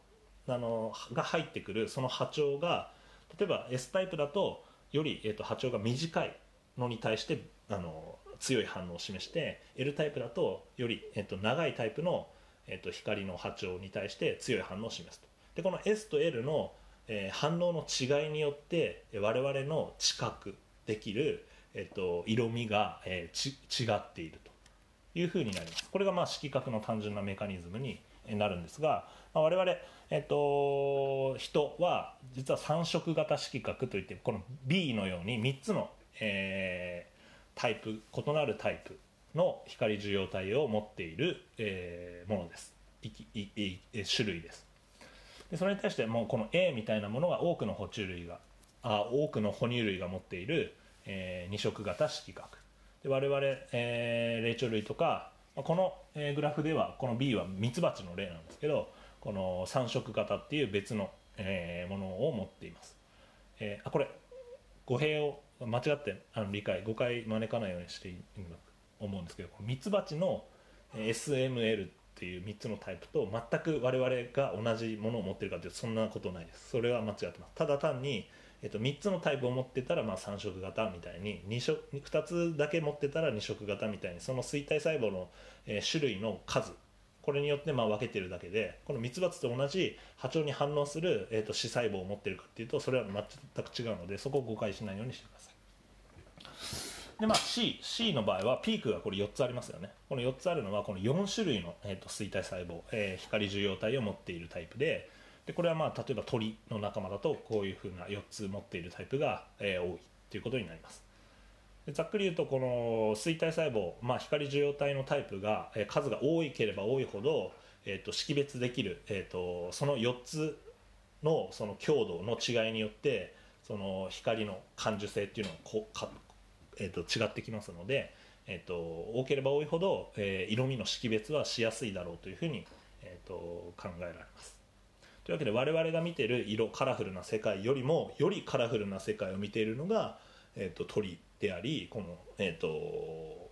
あのが入ってくるその波長が例えば S タイプだとより、えっと、波長が短いのに対してあの強い反応を示して L タイプだとより、えっと、長いタイプの、えっと、光の波長に対して強い反応を示すと。でこの S と L の、えー反応の違いによって我々の知覚できる、えっと、色味が、えーち違っているというふうになります。これがまあ色覚の単純なメカニズムになるんですが、まあ、我々、えっと、人は実は三色型色覚といってこの B のように3つの、えータイプ異なるタイプの光受容体を持っている、えーものです。いきいい種類です。でそれに対してもうこの A みたいなものは多くの哺虫類があ多くの哺乳類が持っている、えー二色型色覚。で我々、えー霊長類とかこの、えーグラフではこの B はミツバチの例なんですけどこの三色型っていう別の、えーものを持っています、えーあこれ語弊を間違ってあの理解誤解招かないようにしていいと思うんですけどミツバチの SML っていう3つのタイプと全く我々が同じものを持ってるかというとそんなことないです。それは間違ってます。ただ単に、えっと、3つのタイプを持ってたらまあ3色型みたいに 2, 色2つだけ持ってたら2色型みたいにその衰体細胞の、え種類の数これによってまあ分けてるだけでこのミツバチと同じ波長に反応する、えー、と視細胞を持ってるかっていうとそれは全く違うのでそこを誤解しないようにしてください。でまあ C, C の場合はピークがこれ4つありますよね。この4つあるのはこの4種類の、えー、と衰体細胞、えー光受容体を持っているタイプででこれはまあ例えば鳥の仲間だとこういうふうな4つ持っているタイプが、えー多いということになりますでざっくり言うとこの衰体細胞、まあ、光受容体のタイプが、えー数が多いければ多いほど、えー、と識別できる、えー、とその4つのその強度の違いによってその光の感受性っていうのがこうか、えー、と違ってきますので、えー、と多ければ多いほど、えー色味の識別はしやすいだろうというふうに、えー、と考えられます。というわけで我々が見てる色カラフルな世界よりもよりカラフルな世界を見ているのが、えー、と鳥でありこの、えー、と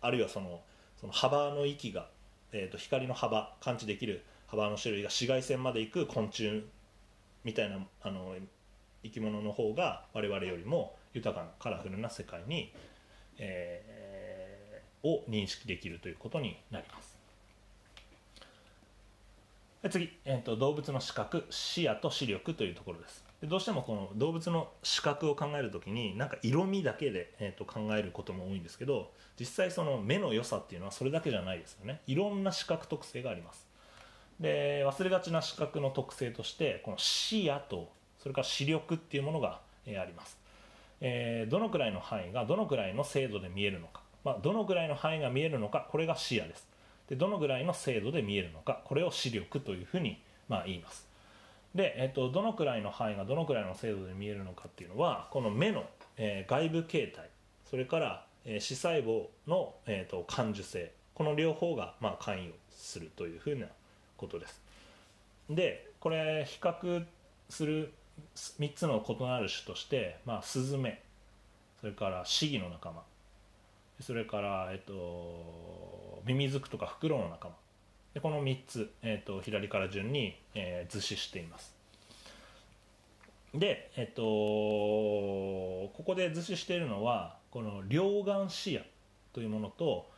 あるいはそのその幅の域が、えー、と光の幅感知できる幅の種類が紫外線まで行く昆虫みたいなあの生き物の方が我々よりも豊かなカラフルな世界に、えーを認識できるということになります。で次、えー、と動物の視覚視野と視力というところです。でどうしてもこの動物の視覚を考えるときになんか色味だけで、えー、と考えることも多いんですけど実際その目の良さっていうのはそれだけじゃないですよね。いろんな視覚特性があります。で忘れがちな視覚の特性としてこの視野とそれから視力っていうものが、えーあります、えーどのくらいの範囲がどのくらいの精度で見えるのか、まあ、どのくらいの範囲が見えるのかこれが視野です。でどのぐらいの精度で見えるのかこれを視力というふうに、まあ、言います。で、えっと、どのくらいの範囲がどのくらいの精度で見えるのかっていうのはこの目の、えー外部形態それから、えー視細胞の、えー、と感受性この両方が、まあ、関与するというふうなことです。でこれ比較する3つの異なる種として、まあ、スズメそれからシギの仲間それから、えっと、ミミズクとかフクロウの仲間でこの3つ、えっと、左から順に、えー図示しています。で、えっと、ここで図示しているのはこの両眼視野というものと、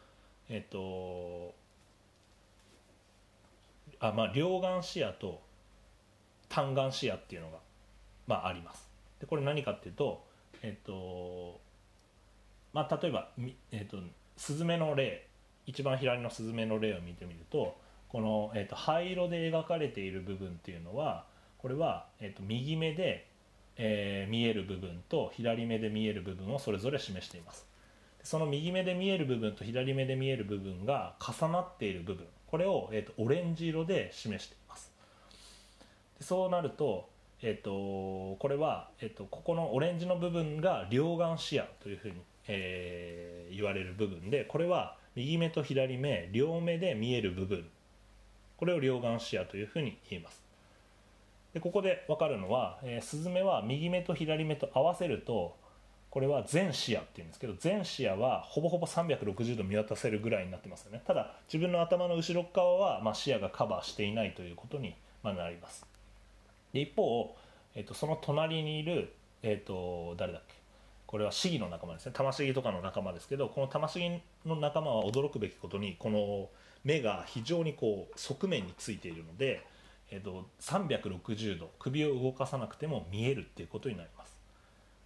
えっとあまあ、両眼視野と単眼視野っていうのが、まあ、あります。でこれ何かっていうとえっとまあ、例えば、えー、とスズメの例一番左のスズメの例を見てみるとこの、えー、と灰色で描かれている部分っていうのはこれは、えーと、右目で、えー、見える部分と左目で見える部分をそれぞれ示しています。その右目で見える部分と左目で見える部分が重なっている部分。これを、えーと、オレンジ色で示しています。でそうなると,、えーと、これは、えー、とここのオレンジの部分が両眼視野というふうに、えー、言われる部分でこれは右目と左目両目で見える部分。これを両眼視野というふうに言います。でここで分かるのは、えー、スズメは右目と左目と合わせるとこれは全視野っていうんですけど全視野はほぼほぼ360度見渡せるぐらいになってますよね。ただ自分の頭の後ろ側は、まあ、視野がカバーしていないということに、まあ、なります。で一方、えーと、その隣にいる、えーと、誰だっけ？これはシギの仲間ですね。タマシギとかの仲間ですけどこのタマシギの仲間は驚くべきことにこの目が非常にこう側面についているので、えーと360度首を動かさなくても見えるっていうことになります。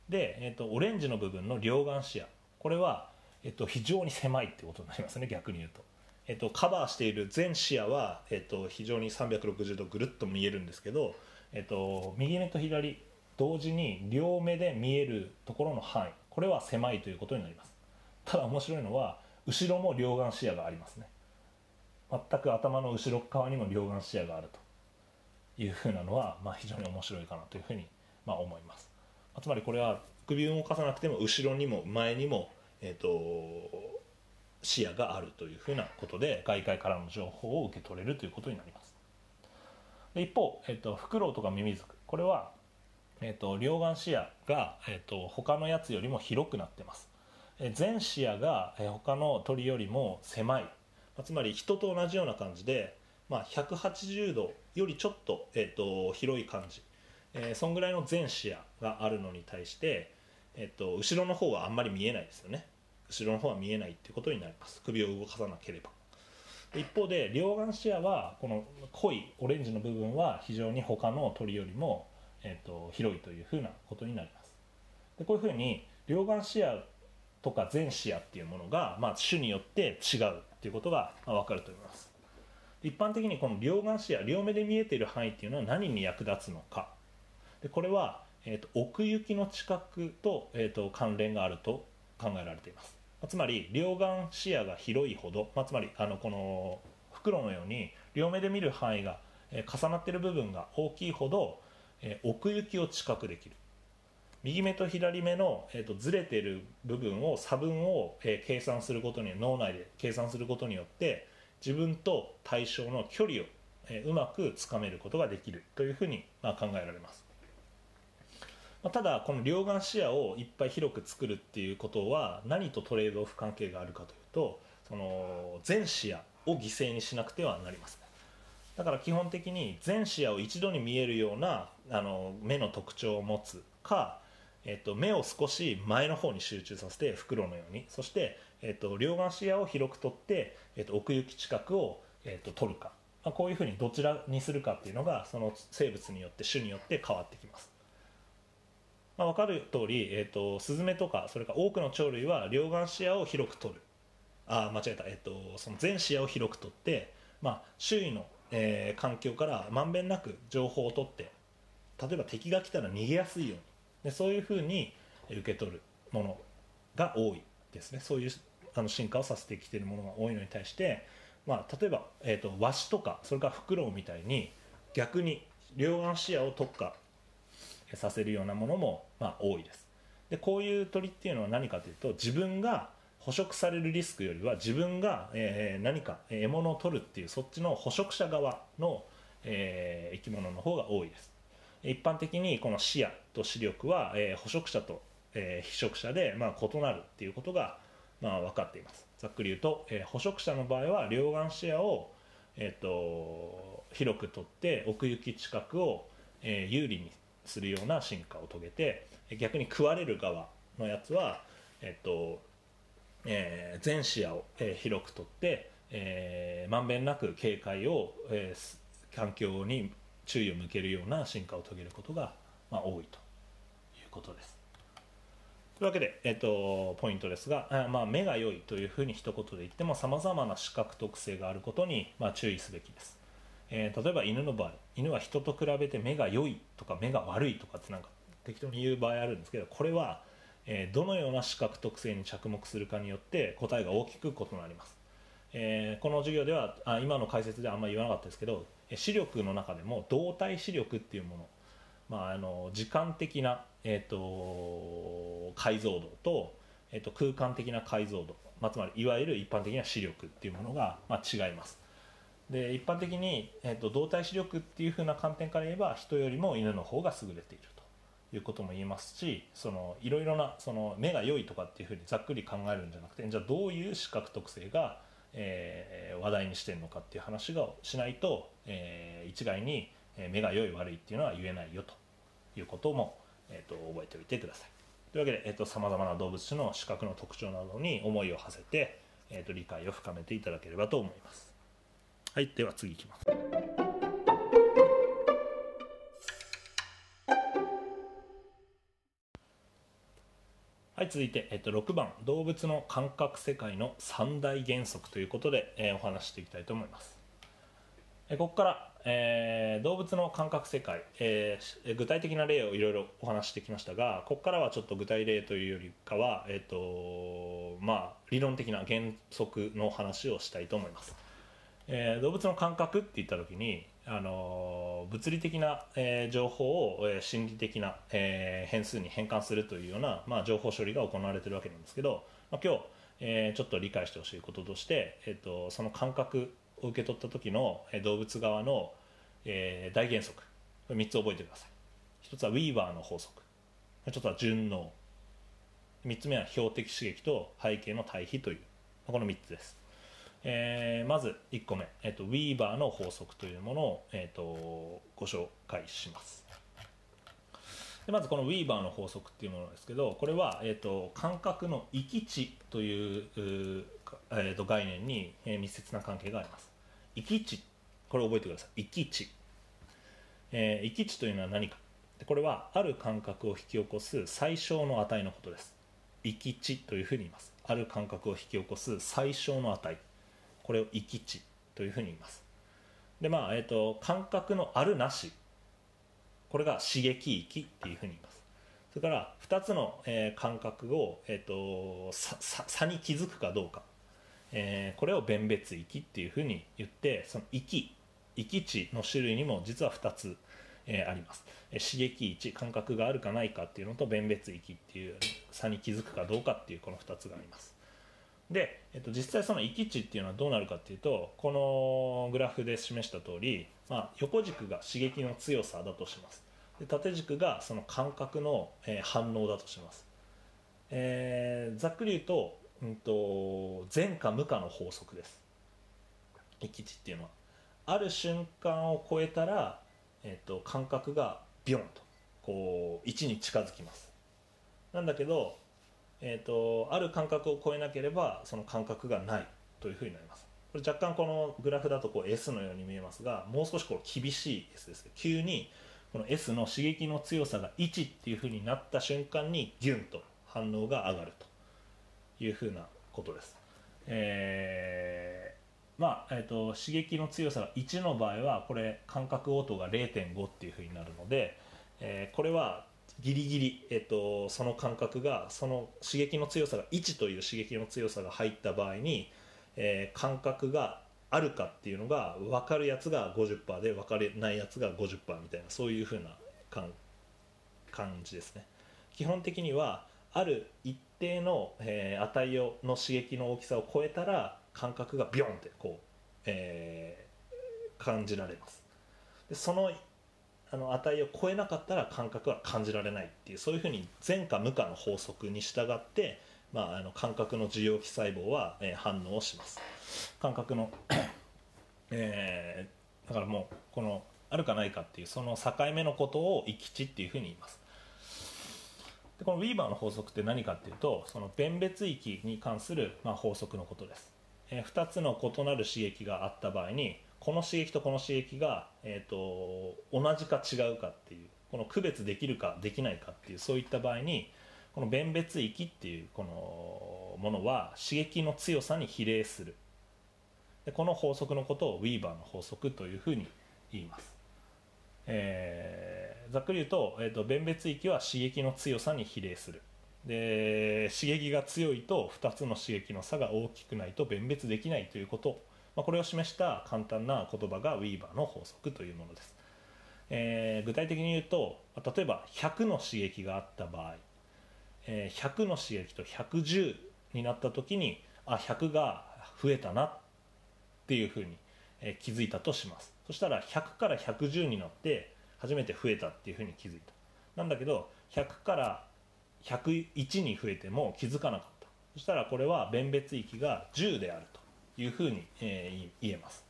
で、えーと、オレンジの部分の両眼視野これは、えーと、非常に狭いってことになりますね逆に言うと,、えーと、カバーしている全視野は、えー、と非常に360度ぐるっと見えるんですけど、えー、と右目と左同時に両目で見えるところの範囲これは狭いということになります。ただ面白いのは後ろも両眼視野がありますね。全く頭の後ろ側にも両眼視野があるというふうなのは、まあ、非常に面白いかなというふうに、まあ、思います。つまりこれは首を動かさなくても後ろにも前にも、えーと、視野があるというふうなことで外界からの情報を受け取れるということになります。一方、えーと、フクロウとかミミズクこれは、えーと、両眼視野が、えー、と他のやつよりも広くなってます。え全視野がえ他の鳥よりも狭い。まつまり人と同じような感じで、まあ、180度よりちょっと,、えー、と広い感じ。えー、そんぐらいの全視野があるのに対して、えっと、後ろの方はあんまり見えないですよね。後ろの方は見えないっていうことになります。首を動かさなければ。一方で両眼視野はこの濃いオレンジの部分は非常に他の鳥よりも、えっと、広いというふうなことになります。でこういうふうに両眼視野とか全視野っていうものが、まあ、種によって違うっていうことが、まあ、分かると思います。一般的にこの両眼視野両目で見えている範囲っていうのは何に役立つのか。でこれは、えーと、奥行きの近くと,、えーと、関連があると考えられています、ま、つまり両眼視野が広いほど、まあ、つまりあのこの袋のように両目で見る範囲が、え、重なっている部分が大きいほど、え、奥行きを近くできる。右目と左目の、えーと、ずれてる部分を差分を、えー、計算することに脳内で計算することによって自分と対象の距離を、えー、うまくつかめることができる。というふうに、まあ、考えられます。まあ、ただこの両眼視野をいっぱい広く作るっていうことは何とトレードオフ関係があるかというとその全視野を犠牲にしなくてはなりません。だから基本的に全視野を一度に見えるようなあの目の特徴を持つか、えっと、目を少し前の方に集中させて袋のように。そして、えっと、両眼視野を広く取って、えっと、奥行き近くを、えっと、取るか、まあ、こういうふうにどちらにするかっていうのがその生物によって種によって変わってきます。まあ、分かる通り、えーと、スズメとかそれから多くの鳥類は両眼視野を広く取る。ああ間違えた、えーと、その全視野を広く取って、まあ、周囲の、えー、環境からまんべんなく情報を取って例えば敵が来たら逃げやすいようにでそういうふうに受け取るものが多いですね。そういうあの進化をさせてきているものが多いのに対して、まあ、例えば、えーと、とワシとかそれからフクロウみたいに逆に両眼視野を特化させるようなものも、まあ、多いです。でこういう鳥っていうのは何かというと自分が捕食されるリスクよりは自分が、えー、何か獲物を取るっていうそっちの捕食者側の、えー、生き物の方が多いです。一般的にこの視野と視力は、えー、捕食者と、えー、被食者で、まあ、異なるっていうことが、まあ、分かっています。ざっくり言うと、えー、捕食者の場合は両眼視野を、えーと、広くとって奥行き近くを、えー、有利にするような進化を遂げて逆に食われる側のやつは、えっとえー、全視野を、えー、広くとって、えー、まんべんなく警戒を、えー、環境に注意を向けるような進化を遂げることが、まあ、多いということです。というわけで、えっと、ポイントですが、あまあ、目が良いというふうに一言で言ってもさまざまな視覚特性があることに、まあ、注意すべきです。えー例えば犬の場合犬は人と比べて目が良いとか目が悪いとかってなんか適当に言う場合あるんですけどこれは、えーどのような視覚特性に着目するかによって答えが大きく異なります、えーこの授業ではあ今の解説ではあんまり言わなかったですけど視力の中でも動体視力っていうものまあ、あの時間的な、えー、と解像度と,、えー、と空間的な解像度、まあ、つまりいわゆる一般的な視力っていうものが、まあ、違います。で一般的に、えー、と動体視力っていう風な観点から言えば人よりも犬の方が優れている。いうことも言えますしそのいろいろなその目が良いとかっていうふうにざっくり考えるんじゃなくてじゃあどういう視覚特性が、えー話題にしてるのかっていう話がしないと、えー一概に目が良い悪いっていうのは言えないよということも、えー、と覚えておいてください。というわけでさまざ、まな動物種の視覚の特徴などに思いを馳せて、えー、と理解を深めていただければと思います。はい、では次いきます。い、続いて、えっと、6番動物の感覚世界の三大原則ということで、えーお話していきたいと思います。えここから、えー動物の感覚世界、えー具体的な例をいろいろお話してきましたがここからはちょっと具体例というよりかは、えっとまあ、理論的な原則の話をしたいと思います、えー動物の感覚って言った時に、あの物理的な、えー情報を、えー心理的な、えー変数に変換するというような、まあ、情報処理が行われているわけなんですけど、まあ、今日、えーちょっと理解してほしいこととして、えー、とその感覚を受け取った時の、えー動物側の、えー大原則これ3つ覚えてください。1つはウィーバーの法則。1つは順応。3つ目は標的刺激と背景の対比という。この3つです。えーまず1個目、えっとウィーバーの法則というものを、えっとご紹介します。でまずこのウィーバーの法則っていうものですけどこれは、えっと感覚の域値といううえっと概念に、えー密接な関係があります。域値これ覚えてください。域値、えー域値というのは何か。でこれはある感覚を引き起こす最小の値のことです。域値というふうに言います。ある感覚を引き起こす最小の値。これを域値というふうに言います。でまあえっ、と感覚のあるなし。これが刺激域っていうふうに言います。それから2つの、えー感覚を、えー、と差差差に気づくかどうか、えーこれを弁別域っていうふうに言ってその域域値の種類にも実は2つ、えーあります、えー刺激値感覚があるかないかっていうのと弁別域っていう差に気づくかどうかっていうこの2つがあります。で、えっと、実際その域値っていうのはどうなるかっていうとこのグラフで示した通り、まあ、横軸が刺激の強さだとします。で縦軸がその感覚の、えー反応だとします、えーざっくり言うと,、うん、と前か無かの法則です。域値っていうのは。ある瞬間を超えたら、えー、と感覚がビョンとこう1に近づきます。なんだけどえー、とある感覚を超えなければその感覚がないというふうになります。これ若干このグラフだとこう S のように見えますがもう少しこう厳しい S です急にこの S の刺激の強さが1っていうふうになった瞬間にギュンと反応が上がるというふうなことです、えーまあえー、と刺激の強さが1の場合はこれ感覚応答が0.5っていうふうになるので、えーこれはギリギリ、えっと、その感覚がその刺激の強さが1という刺激の強さが入った場合に、えー感覚があるかっていうのが分かるやつが50%で分かれないやつが50%みたいなそういうふうな感感じですね。基本的にはある一定の、えー値をの刺激の大きさを超えたら感覚がビョンってこう、えー感じられます。でそのあの値を超えなかったら感覚は感じられないっていうそういうふうに前か無かの法則に従って、まあ、あの感覚の受容器細胞は、えー反応をします。感覚の、えーだからもうこのあるかないかっていうその境目のことを域値っていうふうに言います。でこのウィーバーの法則って何かっていうとその弁別域に関する、まあ、法則のことです、え2つの異なる刺激があった場合にこの刺激とこの刺激が、えー、と同じか違うかっていうこの区別できるかできないかっていうそういった場合にこの弁別域っていうこのものは刺激の強さに比例する。でこの法則のことをウィーバーの法則というふうに、言います、えー、ざっくり言うと,、えーと、弁別域は刺激の強さに比例する。で刺激が強いと2つの刺激の差が大きくないと弁別できないということまあ、これを示した簡単な言葉がウィーバーの法則というものです、えー、具体的に言うと例えば100の刺激があった場合、えー、100の刺激と110になった時にあ100が増えたなっていうふうに、えー、気づいたとします。そしたら100から110になって初めて増えたっていうふうに気づいた。なんだけど100から101に増えても気づかなかった。そしたらこれは弁別域が10であると。いうふうに、えー、言えます。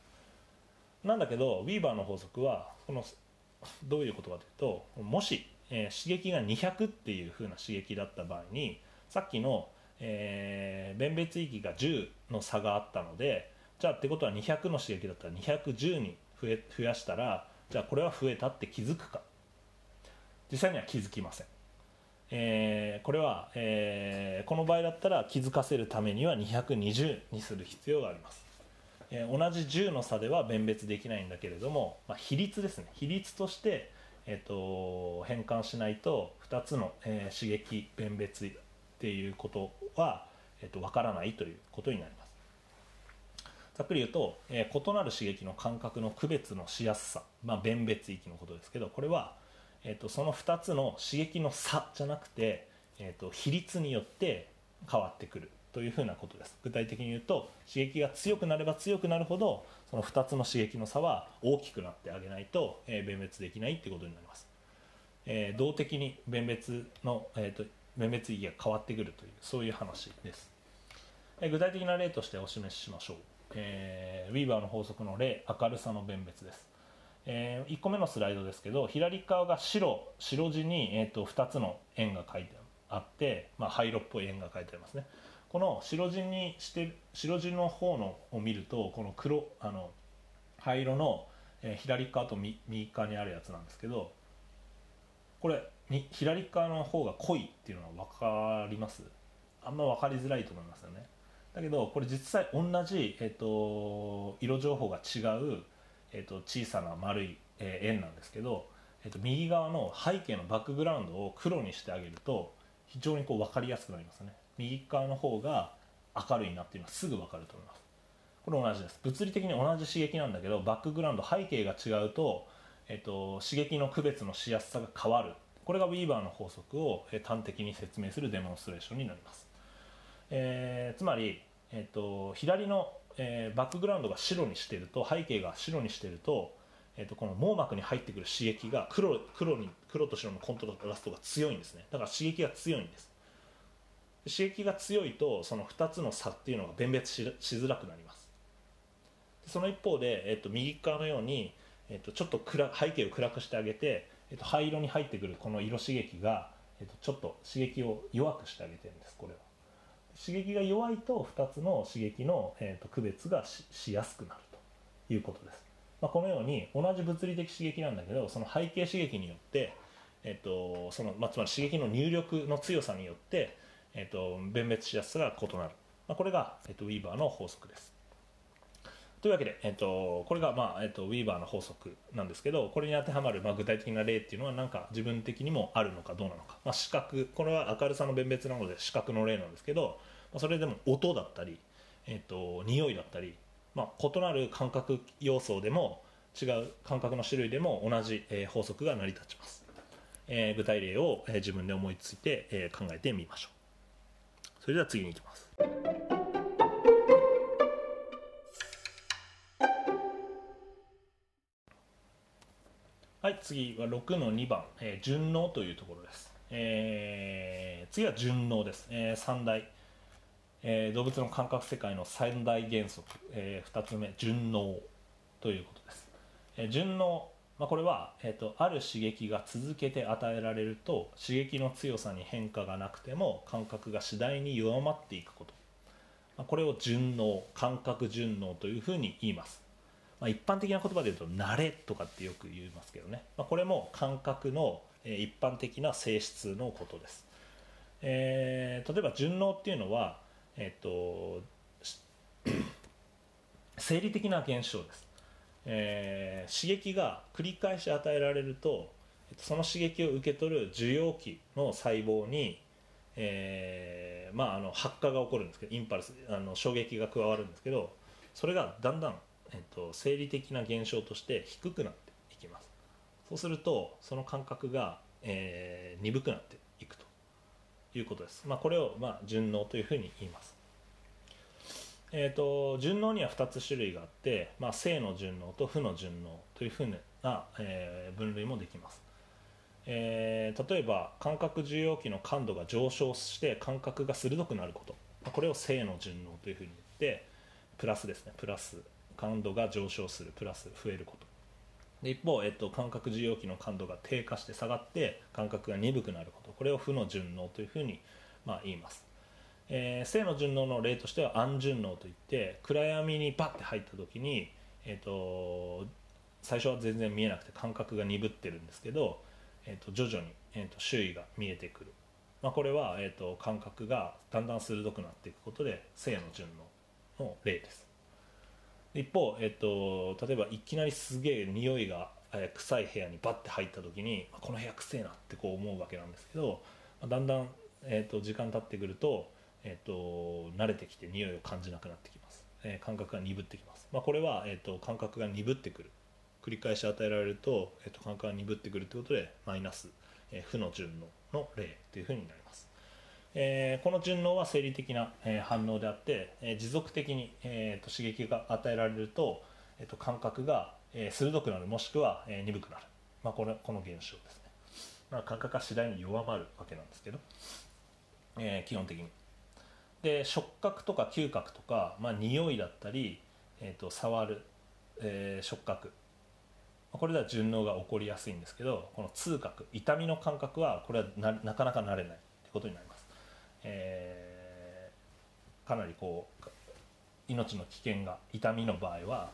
なんだけどウィーバーの法則はこの どういうことかというともし、えー、刺激が200っていうふうな刺激だった場合にさっきの、えー、弁別域が10の差があったのでじゃあってことは200の刺激だったら210に増え増やしたらじゃあこれは増えたって気づくか。実際には気づきません。えー、これは、えー、この場合だったら気づかせるためには220にする必要があります、えー、同じ10の差では弁別できないんだけれども、まあ、比率ですね。比率として、えーと、変換しないと2つの、え刺激弁別っていうことは、えーと、分からないということになります。ざっくり言うと、え異なる刺激の感覚の区別のしやすさ、まあ、弁別域のことですけどこれはえーと、その2つの刺激の差じゃなくて、えーと、比率によって変わってくるというふうなことです。具体的に言うと刺激が強くなれば強くなるほどその2つの刺激の差は大きくなってあげないと、えー、弁別できないってことになります、えー、動的に弁別の、えーと、弁別域が変わってくるというそういう話です、えー、具体的な例としてお示ししましょう、えー、ウィーバーの法則の例明るさの弁別です。えー、1個目のスライドですけど左側が白白地に、えーと、2つの円が書いてあって、まあ、灰色っぽい円が書いてありますね。この白地にして白地の方のを見るとこの黒あの灰色の、えー、左側と右側にあるやつなんですけどこれに左側の方が濃いっていうのは分かります？あんま分かりづらいと思いますよね。だけどこれ実際同じ、えーと色情報が違うえーと、小さな丸い、え、円なんですけど、えーと、右側の背景のバックグラウンドを黒にしてあげると非常にこう分かりやすくなりますね。右側の方が明るいなっていうのはすぐ分かると思います。これ同じです。物理的に同じ刺激なんだけどバックグラウンド背景が違うと,、えーと、刺激の区別のしやすさが変わる。これがウィーバーの法則を端的に説明するデモンストレーションになります、えー、つまり、えー、と左のえー、バックグラウンドが白にしてると背景が白にしてると,、えーと、この網膜に入ってくる刺激が黒黒に黒と白のコントラストが強いんですね。だから刺激が強いんです。刺激が強いとその2つの差っていうのが弁別しづらくなります。その一方で、えーと、右側のように、えーと、ちょっと暗背景を暗くしてあげて、えー、と灰色に入ってくるこの色刺激が、えー、とちょっと刺激を弱くしてあげてるんですこれは。刺激が弱いと2つの刺激の、えーと、区別がしやすくなるということです、まあ、このように同じ物理的刺激なんだけどその背景刺激によって、えーとそのまあ、つまり刺激の入力の強さによって、えーと、弁別しやすさが異なる、まあ、これが、えーと、ウィーバーの法則です。というわけで、えー、とこれが、まあえー、とウィーバーの法則なんですけどこれに当てはまる、まあ、具体的な例っていうのは何か自分的にもあるのかどうなのか、まあ、視覚これは明るさの弁別なので視覚の例なんですけどまあそれでも音だったり、えーと、匂いだったり、まあ、異なる感覚要素でも違う感覚の種類でも同じ、えー、法則が成り立ちます、えー、具体例を、えー、自分で思いついて、え、考えてみましょう。それでは次に行きます。はい次は6の2番、えー、順応というところです、えー、次は順応です、えー、3大。えー、動物の感覚世界の三大原則、えー、2つ目順応ということです、えー、順応、まあ、これは、えーと、ある刺激が続けて与えられると刺激の強さに変化がなくても感覚が次第に弱まっていくこと、まあ、これを順応感覚順応というふうに言います、まあ、一般的な言葉で言うと慣れとかってよく言いますけどね、まあ、これも感覚の、一般的な性質のことです、えー、例えば順応っていうのはえっと生理的な現象です、えー、刺激が繰り返し与えられるとその刺激を受け取る受容器の細胞に、えーまあ、あの発火が起こるんですけどインパルスあの衝撃が加わるんですけどそれがだんだん、えっと、生理的な現象として低くなっていきます。そうするとその感覚が、えー、鈍くなっていくということです、まあ、これを、まあ、順応というふうに言います。えーと、順応には2つ種類があって、まあ、正の順応と負の順応というふうな、えー、分類もできます、えー、例えば感覚受容器の感度が上昇して感覚が鋭くなること。これを正の順応というふうに言ってプラスですね。プラス感度が上昇するプラス増えること。一方、えっと、感覚受容器の感度が低下して下がって感覚が鈍くなること。これを負の順応というふうに、まあ、言います。えー、正の順応の例としては暗順応といって暗闇にバッて入った時に、えーと、最初は全然見えなくて感覚が鈍ってるんですけど、えーと、徐々に、えーと、周囲が見えてくる、まあ、これは、えー、と感覚がだんだん鋭くなっていくことで正の順応の例です。一方、えー、と例えばいきなりすげえ匂いが、えー、臭い部屋にバッて入った時にこの部屋臭いなってこう思うわけなんですけど、だんだん、えー、と時間経ってくるとえーと、慣れてきて匂いを感じなくなってきます、えー、感覚が鈍ってきます、まあ、これは、えーと、感覚が鈍ってくる。繰り返し与えられると,、えーと、感覚が鈍ってくるということでマイナス、えー、負の順応の例というふうになります、えー、この順応は生理的な、えー、反応であって、えー、持続的に、えー、と刺激が与えられると,、えー、と感覚が、えー、鋭くなるもしくは、えー、鈍くなる、まあ、これこの現象ですね、まあ、感覚が次第に弱まるわけなんですけど、えー、基本的に。で触覚とか嗅覚とか、まあ、匂いだったり、えーと、触る、えー、触覚。これでは順応が起こりやすいんですけどこの痛覚痛みの感覚はこれはななかなか慣れないということになります、えー、かなりこう命の危険が痛みの場合は、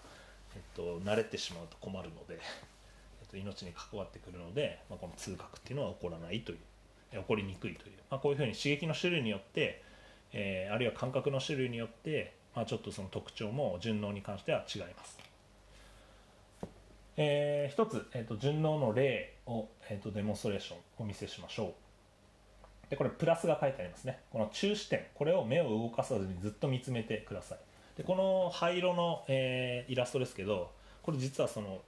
えっと、慣れてしまうと困るので、えっと、命に関わってくるので、まあ、この痛覚っていうのは起こらないという起こりにくいという、まあ、こういうふうに刺激の種類によってえー、あるいは感覚の種類によって、まあ、ちょっとその特徴も順応に関しては違います。えー、一つ、えーと、順応の例を、えーと、デモンストレーションお見せしましょう。でこれプラスが書いてありますね。この中視点これを目を動かさずにずっと見つめてください。でこの灰色の、えー、イラストですけどこれ実はその、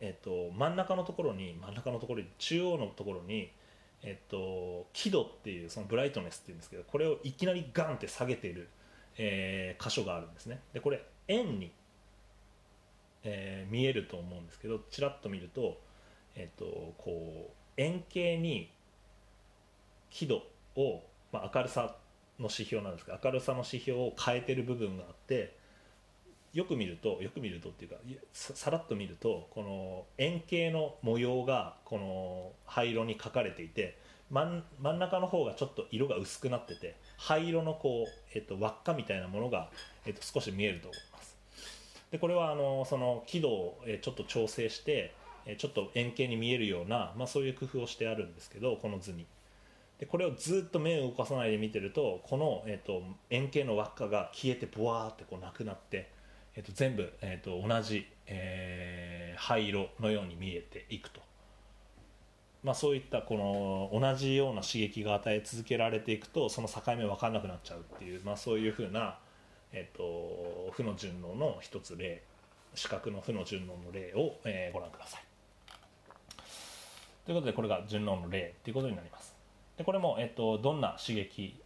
えーと真ん中のところに真ん中のところに中央のところにえっと、輝度っていうそのブライトネスっていうんですけどこれをいきなりガンって下げてる、えー、箇所があるんですねでこれ円に、えー、見えると思うんですけどちらっと見ると、えっと、こう円形に輝度を、まあ、明るさの指標なんですけど明るさの指標を変えてる部分があってよく見るとよく見るとっていうかさらっと見るとこの円形の模様がこの灰色に描かれていて真真ん中の方がちょっと色が薄くなってて灰色のこう、えっと、輪っかみたいなものが、えっと、少し見えると思います。でこれはあのその輝度をちょっと調整してちょっと円形に見えるような、まあ、そういう工夫をしてあるんですけどこの図に。でこれをずっと目を動かさないで見てるとこの、えっと、円形の輪っかが消えてボワーってこうなくなってえー、と全部、えー、と同じ、えー、灰色のように見えていくと、まあ、そういったこの同じような刺激が与え続けられていくとその境目分かんなくなっちゃうっていう、まあ、そういうふうな、えー、と負の順応の一つ例視覚の負の順応の例を、えー、ご覧ください。ということでこれが順応の例ということになります。でこれも、えー、とどんな刺激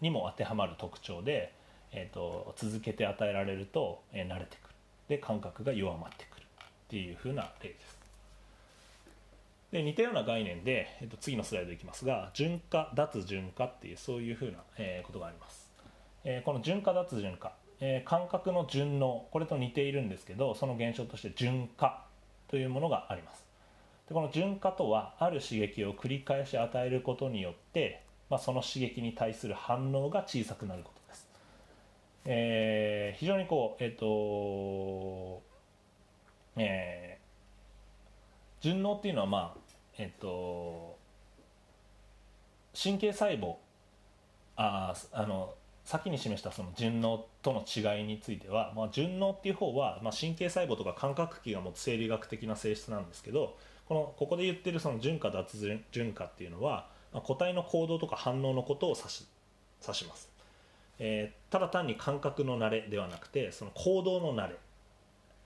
にも当てはまる特徴で、えーと、続けて与えられると、え、慣れてくる。で感覚が弱まってくるっていう風な例です。で似たような概念で、えーと、次のスライドいきますが順化脱順化っていうそういう風な、え、ことがあります、え、この順化脱順化、え、感覚の順応これと似ているんですけどその現象として順化というものがあります。でこの順化とはある刺激を繰り返し与えることによって、まあ、その刺激に対する反応が小さくなることです。えー、非常にこうえっ、ー、とえー、順応っていうのはまあえっ、ー、と神経細胞ああの先に示したその順応との違いについては、まあ、順応っていう方は、まあ、神経細胞とか感覚器が持つ生理学的な性質なんですけどこのここで言ってるその順化脱順化っていうのは、まあ、個体の行動とか反応のことを指し指します、えー、ただ単に感覚の慣れではなくてその行動の慣れ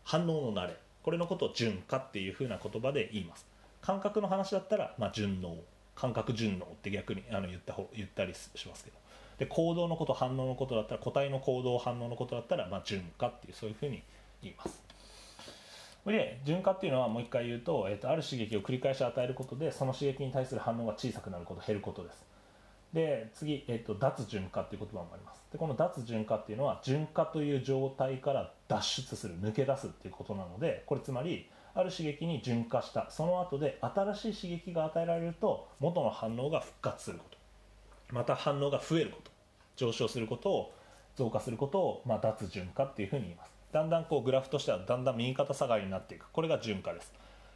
反応の慣れこれのことを順化っていうふうな言葉で言います。感覚の話だったら、まあ、順応。感覚順応って逆にあの言った方言ったりしますけど。で行動のこと反応のことだったら個体の行動反応のことだったら、まあ、順化っていうそういうふうに言います。で順化っていうのはもう一回言うと,、えーと、ある刺激を繰り返し与えることでその刺激に対する反応が小さくなること減ることです。で次、えーと、脱順化っていう言葉もあります。でこの脱順化っていうのは順化という状態から脱出する抜け出すっていうことなのでこれつまりある刺激に順化した。その後で新しい刺激が与えられると元の反応が復活すること。また反応が増えること。上昇することを増加することを、まあ、脱順化っていうふうに言います。だんだんこうグラフとしてはだんだん右肩下がりになっていく。これが順化です。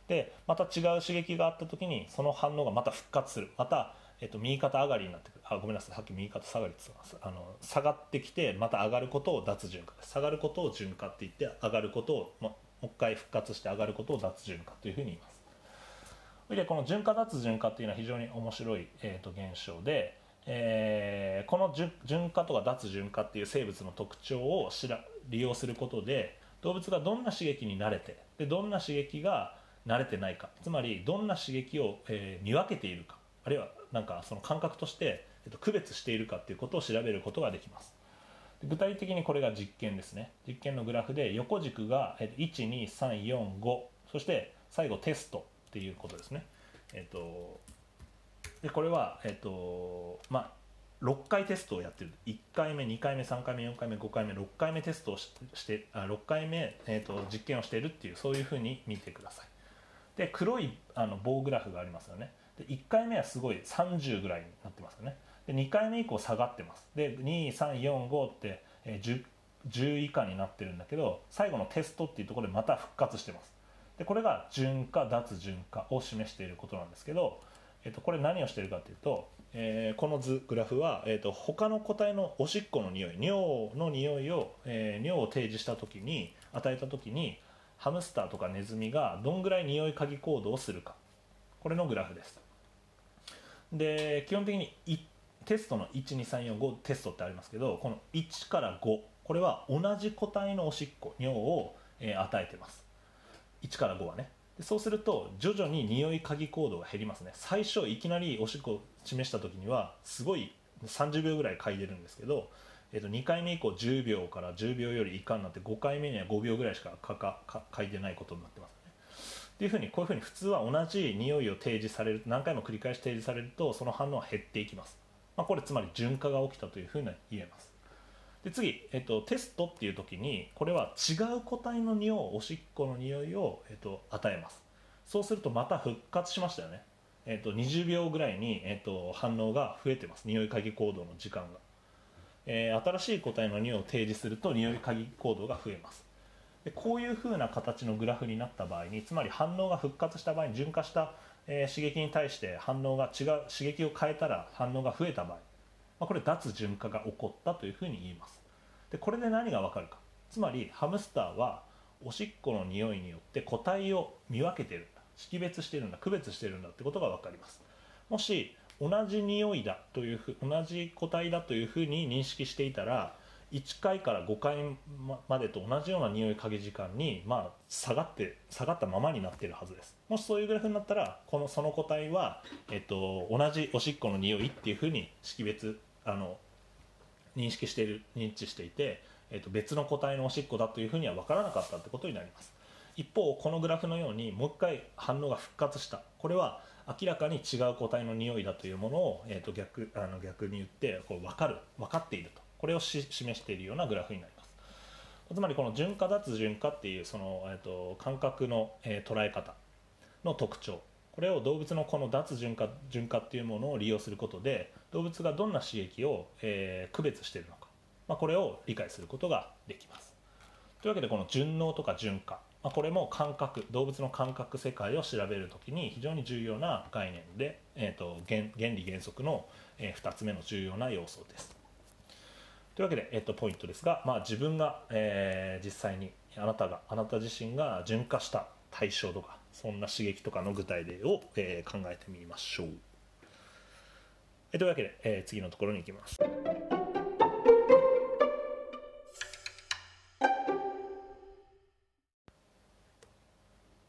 でまた違う刺激があった時にその反応がまた復活する。また、えっと、右肩上がりになってくる。あごめんなさい。さっき右肩下がりって言ってますあの下がってきてまた上がることを脱順化下がることを順化って言って上がることを、ま、もう一回復活して上がることを脱順化というふうに言います。でこの順化脱順化っていうのは非常に面白い、えー、と現象でえー、この循化とか脱循化っていう生物の特徴を利用することで動物がどんな刺激に慣れてでどんな刺激が慣れてないかつまりどんな刺激を、えー、見分けているかあるいはなんかその感覚として、えっと、区別しているかっていうことを調べることができます。具体的にこれが実験ですね。実験のグラフで横軸が、えっと、12345そして最後テストっていうことですね。えっとでこれは、えっとまあ、6回テストをやってる。1回目2回目3回目4回目5回目6回目テストをしてあ6回目、えーと、実験をしているっていうそういうふうに見てください。で黒いあの棒グラフがありますよね。で1回目はすごい30ぐらいになってますよね。で2回目以降下がってます。で2345って、えー、10, 10以下になってるんだけど最後のテストっていうところでまた復活してます。でこれが順化脱順化を示していることなんですけどえっと、これ何をしてるかというと、えー、この図グラフは、えーと、他の個体のおしっこの匂い尿の匂いを、えー、尿を提示した時に与えた時にハムスターとかネズミがどんぐらい匂い嗅ぎ行動をするか。これのグラフです。で基本的にテストの12345テストってありますけどこの1から5これは同じ個体のおしっこ尿を、えー、与えてます。1から5はね。でそうすると徐々に匂い嗅ぎ行動が減りますね。最初いきなりおしっこを示した時にはすごい30秒ぐらい嗅いでるんですけど、えー、と2回目以降10秒から10秒より以下になって5回目には5秒ぐらいしかかかか嗅いでないことになってますね。っていうふうにこういうふうに普通は同じ匂いを提示される何回も繰り返し提示されるとその反応は減っていきます、まあ、これつまり循化が起きたというふうに言えます。で次、えっと、テストっていう時にこれは違う個体の匂いおしっこの匂いを、えっと、与えます。そうするとまた復活しましたよね、えっと、20秒ぐらいに、えっと、反応が増えてます。匂い嗅ぎ行動の時間が、えー、新しい個体の匂いを提示すると匂い嗅ぎ行動が増えます。でこういうふうな形のグラフになった場合につまり反応が復活した場合に循化した、えー、刺激に対して反応が違う刺激を変えたら反応が増えた場合ま、これ脱循化が起こったというふうに言います。でこれで何がわかるか。つまりハムスターはおしっこの匂いによって個体を見分けてるんだ。識別してるんだ。区別してるんだってことが分かります。もし同じ匂いだというふ同じ個体だというふうに認識していたら1回から5回までと同じような匂い嗅ぎ時間に、まあ、下がって下がったままになっているはずです。もしそういうグラフになったらこのその個体は、えっと、同じおしっこの匂いっていうふうに識別あの認識している認知していて、えっと、別の個体のおしっこだというふうには分からなかったってことになります。一方このグラフのようにもう一回反応が復活した。これは明らかに違う個体の匂いだというものを、えー、と逆あの逆に言ってこう分かる分かっていると。これを示しているようなグラフになります。つまりこの順化脱順化っていうその、えー、と感覚の、えー、捉え方の特徴。これを動物のこの脱順化順化っていうものを利用することで動物がどんな刺激を、えー、区別しているのか、まあ、これを理解することができます。というわけでこの順応とか順化。まあ、これも感覚動物の感覚世界を調べるときに非常に重要な概念で、えーと、原原理原則の、えー、2つ目の重要な要素です。というわけで、えっと、ポイントですが、まあ、自分が、えー、実際にあなたがあなた自身が純化した対象とかそんな刺激とかの具体例を、えー、考えてみましょう、というわけで、えー、次のところに行きます。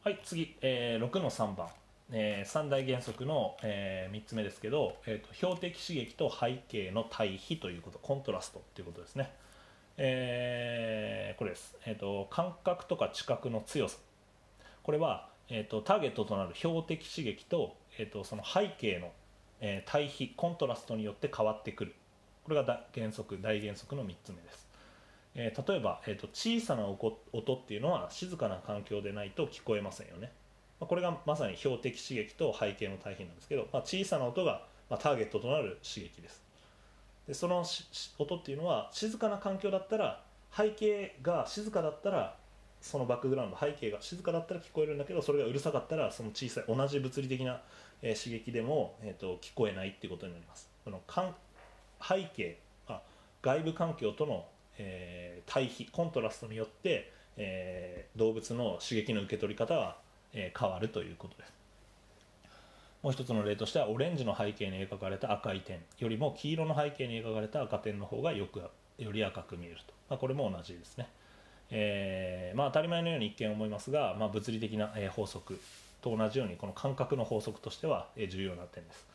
はい次、えー、6の3番。えー、3大原則の、えー、3つ目ですけど、えーと、標的刺激と背景の対比ということコントラストということですね、えー、これです、えーと、感覚とか知覚の強さ。これは、えーと、ターゲットとなる標的刺激と,、えー、とその背景の、えー、対比コントラストによって変わってくる。これが原則大原則の3つ目です、えー、例えば、えー、と小さな音っていうのは静かな環境でないと聞こえませんよね。まあこれがまさに標的刺激と背景の対比なんですけど、まあ、小さな音が、まあ、ターゲットとなる刺激です。でその音っていうのは静かな環境だったら背景が静かだったらそのバックグラウンド背景が静かだったら聞こえるんだけどそれがうるさかったらその小さい同じ物理的な、えー、刺激でも、えーと、聞こえないっていうことになります。その背景あ外部環境との、えー、対比コントラストによって、えー、動物の刺激の受け取り方はえ変わるということです。もう一つの例としてはオレンジの背景に描かれた赤い点よりも黄色の背景に描かれた赤点の方がよくより赤く見えると、まあ、これも同じですね、えー、まあ、当たり前のように一見思いますが、まあ、物理的な法則と同じようにこの感覚の法則としては重要な点です。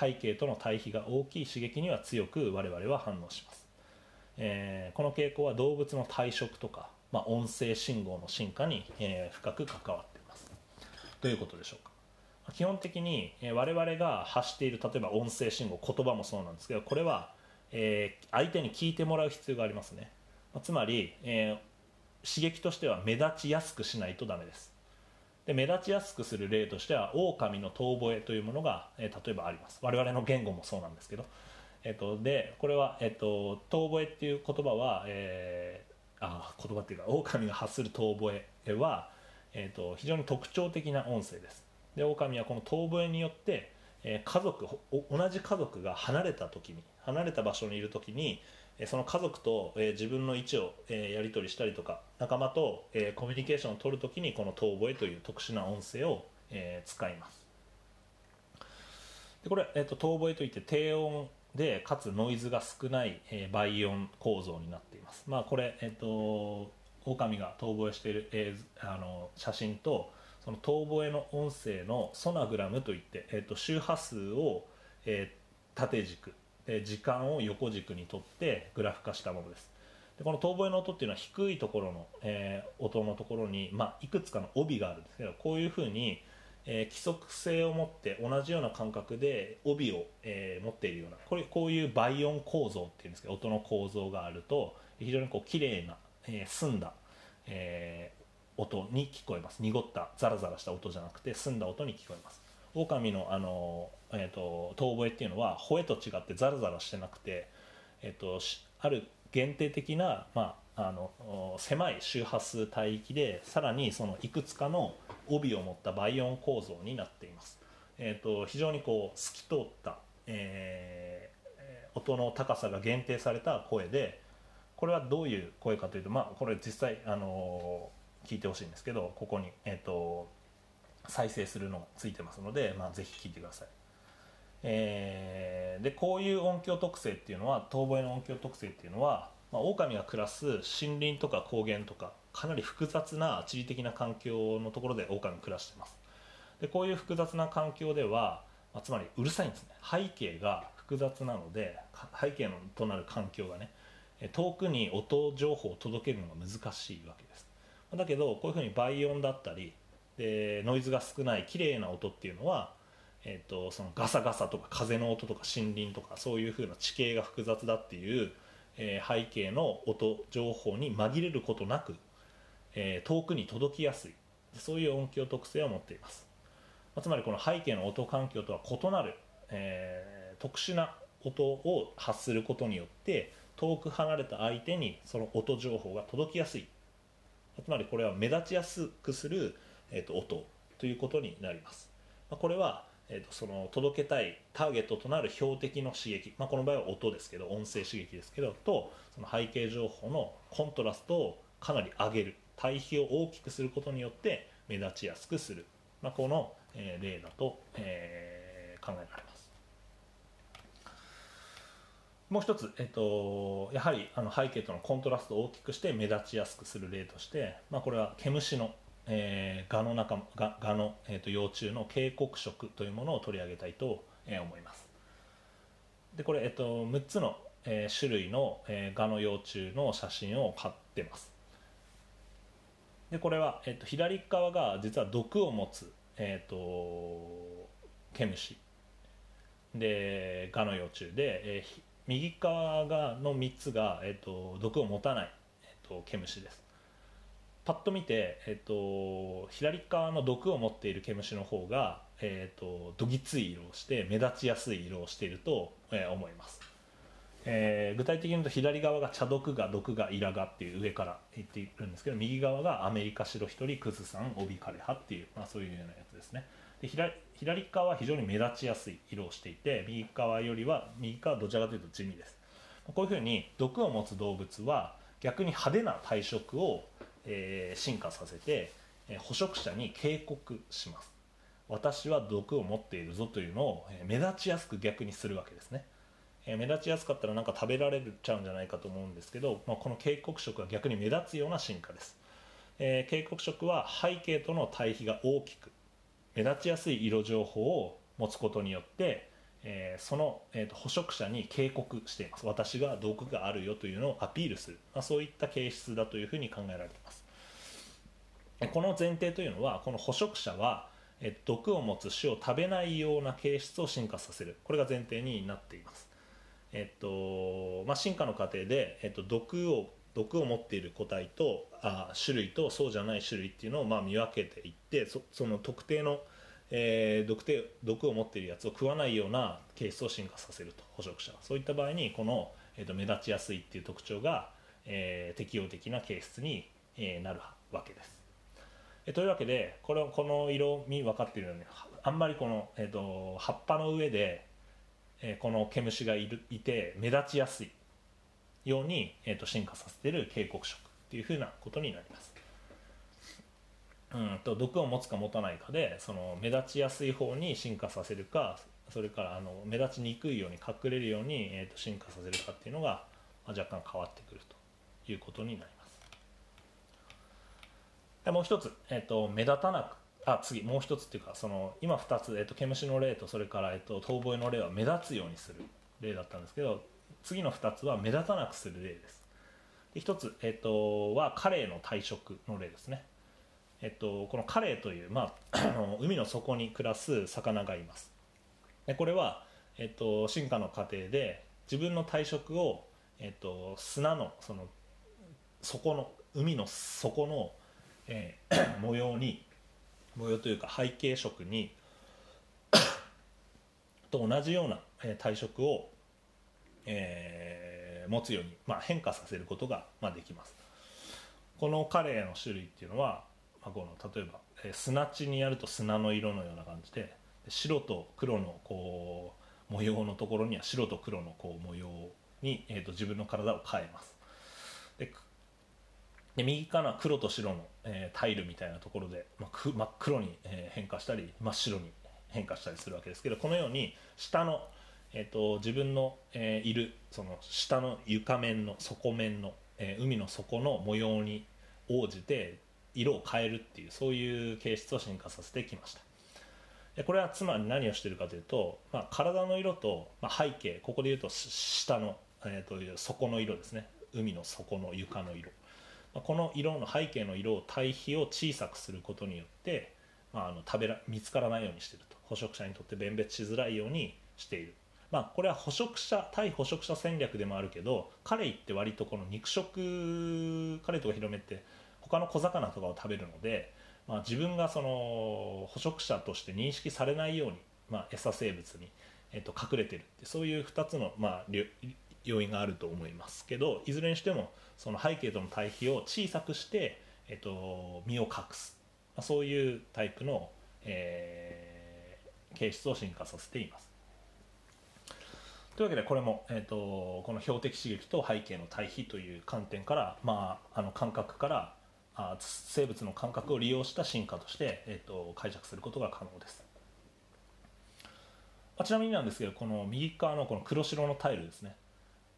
背景との対比が大きい刺激には強く我々は反応します、えー、この傾向は動物の体色とか、まあ、音声信号の進化に、えー、深く関わってどういうことでしょうか。基本的に我々が発している例えば音声信号言葉もそうなんですけどこれは、えー、相手に聞いてもらう必要がありますね。つまり、えー、刺激としては目立ちやすくしないとダメです。で目立ちやすくする例としては狼の遠吠えというものが、えー、例えばあります。我々の言語もそうなんですけど、えーと、でこれは、えーと、遠吠えっていう言葉は、えー、あ言葉っていうか狼が発する遠吠えはえーと、非常に特徴的な音声です。で狼はこの遠吠えによって、えー、家族同じ家族が離れた時に離れた場所にいる時にその家族と、え、自分の位置を、え、やり取りしたりとか仲間と、え、コミュニケーションを取る時にこの遠吠えという特殊な音声を、え、使います。でこれ、えーと、遠吠えといって低音でかつノイズが少ない、え、倍音構造になっています。まあこれえっ、ー、と狼が遠吠えしているあの写真とその遠吠えの音声のソナグラムといって、えーと、周波数を、えー、縦軸で時間を横軸にとってグラフ化したものです。でこの遠吠えの音っていうのは低いところの、えー、音のところに、まあ、いくつかの帯があるんですけどこういうふうに、えー、規則性を持って同じような感覚で帯を、えー、持っているようなこれこういう倍音構造っていうんですけど音の構造があると非常にこう綺麗なえー、澄んだ、えー、音に聞こえます。濁ったザラザラした音じゃなくて澄んだ音に聞こえます。狼のあの、えーと、遠吠えっていうのは吠えと違ってザラザラしてなくて、えーと、ある限定的な、まあ、あの狭い周波数帯域でさらにそのいくつかの帯を持った倍音構造になっています、えーと、非常にこう透き通った、えー、音の高さが限定された声でこれはどういう声かというと、まあ、これ実際、あの聞いてほしいんですけどここに、えーと、再生するのがついてますので、まあ、ぜひ聞いてください、えー、でこういう音響特性っていうのは遠吠えの音響特性っていうのは、まあ、狼が暮らす森林とか高原とかかなり複雑な地理的な環境のところで狼暮らしてます。でこういう複雑な環境では、まあ、つまりうるさいんですね。背景が複雑なので背景のとなる環境がね遠くに音情報を届けるのが難しいわけです。だけどこういうふうに倍音だったりでノイズが少ない綺麗な音っていうのは、えーと、そのガサガサとか風の音とか森林とかそういうふうな地形が複雑だっていう、えー、背景の音情報に紛れることなく、えー、遠くに届きやすい。そういう音響特性を持っています、まあ、つまりこの背景の音環境とは異なる、えー、特殊な音を発することによって遠く離れた相手にその音情報が届きやすい。つまりこれは目立ちやすくする、えーと、音ということになります。まあこれはえー、とその届けたいターゲットとなる標的の刺激、まあ、この場合は音ですけど音声刺激ですけどとその背景情報のコントラストをかなり上げる。対比を大きくすることによって目立ちやすくする、まあ、この、え例だと、えー、考えられます。もう一つ、えっと、やはりあの背景とのコントラストを大きくして目立ちやすくする例として、まあ、これは毛虫のえー、ガの中ガガの、えーと、幼虫の警告色というものを取り上げたいと、えー、思います。でこれ、えーと、6つの、えー、種類の、えー、ガの幼虫の写真を貼ってます。でこれは、えーと、左側が実は毒を持つ、えー、と毛虫。でガの幼虫で、えー、右側がの3つが、えー、と毒を持たない、えー、と毛虫です。パッと見て、えっと、左側の毒を持っている毛虫の方が、えっと、どぎつい色をして目立ちやすい色をしていると、えー、思います、えー、具体的に言うと左側が茶毒が毒がイラガっていう上から言っているんですけど右側がアメリカ白一人クズさんオビカレハっていう、まあ、そういうようなやつですね。で左左側は非常に目立ちやすい色をしていて右側よりは右側はどちらかというと地味です。こういうふうに毒を持つ動物は逆に派手な体色をえー、進化させて、えー、捕食者に警告します。私は毒を持っているぞというのを、え、目立ちやすく逆にするわけですね、え目立ちやすかったらなんか食べられちゃうんじゃないかと思うんですけど、まあ、この警告色は逆に目立つような進化です、え警告色は背景との対比が大きく目立ちやすい色情報を持つことによってえー、その、えーと、捕食者に警告しています。私が毒があるよというのをアピールする、まあ、そういった形質だというふうに考えられています。この前提というのはこの捕食者は、えー、毒を持つ種を食べないような形質を進化させる。これが前提になっています。えっ、とまあ、進化の過程で、えっ、と、毒を毒を持っている個体とあ種類とそうじゃない種類っていうのをまあ見分けていってその特定のえー、毒て毒を持っているやつを食わないようなケースを進化させると捕食者は。そういった場合にこの、えーと、目立ちやすいっていう特徴が、えー、適応的な形質に、えー、なるわけです、えー、というわけでこれこの色味分かっているようにあんまりこの、えーと、葉っぱの上で、え、この毛虫がいるいて目立ちやすいように、えーと進化させている警告色っていうふうなことになります。うんと毒を持つか持たないかでその目立ちやすい方に進化させるかそれからあの目立ちにくいように隠れるように、えー、と進化させるかっていうのが、まあ、若干変わってくるということになります。でもう一つ、えーと、目立たなくあ次もう一つっていうかその今2つ、えーと、毛虫の例とそれから、えーと、遠吠えの例は目立つようにする例だったんですけど次の2つは目立たなくする例です。で1つ、えー、とはカレイの体色の例ですね。えっと、このカレイという、まあ、海の底に暮らす魚がいます。でこれは、えっと、進化の過程で自分の体色を、えっと、砂のその底の海の底の、えー、模様に模様というか背景色に と同じような、えー、体色を、えー、持つように、まあ、変化させることが、まあ、できます。このカレイの種類っていうのはまあ、この例えば、えー、砂地にやると砂の色のような感じで白と黒のこう模様のところには白と黒のこう模様に、えーと、自分の体を変えます。でで右側は黒と白の、えー、タイルみたいなところで、まあ、く真っ黒に、えー、変化したり真っ白に変化したりするわけですけどこのように下の、えーと、自分の、えー、いるその下の床面の底面の、え海の底の模様に応じて色を変えるっていうそういう形質を進化させてきました。でこれはつまり何をしてるかというと、まあ、体の色と、まあ、背景ここでいうと下の、えー、という底の色ですね。海の底の床の色、まあ、この色の背景の色を対比を小さくすることによって、まあ、あの食べら見つからないようにしていると。捕食者にとって弁別しづらいようにしている。まあ、これは捕食者対捕食者戦略でもあるけどカレイって割とこの肉食カレイとか広めって他の小魚とかを食べるので、まあ、自分がその捕食者として認識されないように、まあ、餌生物に、えー、と隠れてるってそういう2つの、まあ、要因があると思いますけどいずれにしてもその背景との対比を小さくして、えー、と身を隠す、まあ、そういうタイプの、えー、形質を進化させています。というわけでこれも、えーと、この標的刺激と背景の対比という観点から、まあ、あの感覚からあ生物の感覚を利用した進化として、えーと、解釈することが可能です、まあ、ちなみになんですけどこの右側のこの黒白のタイルですね。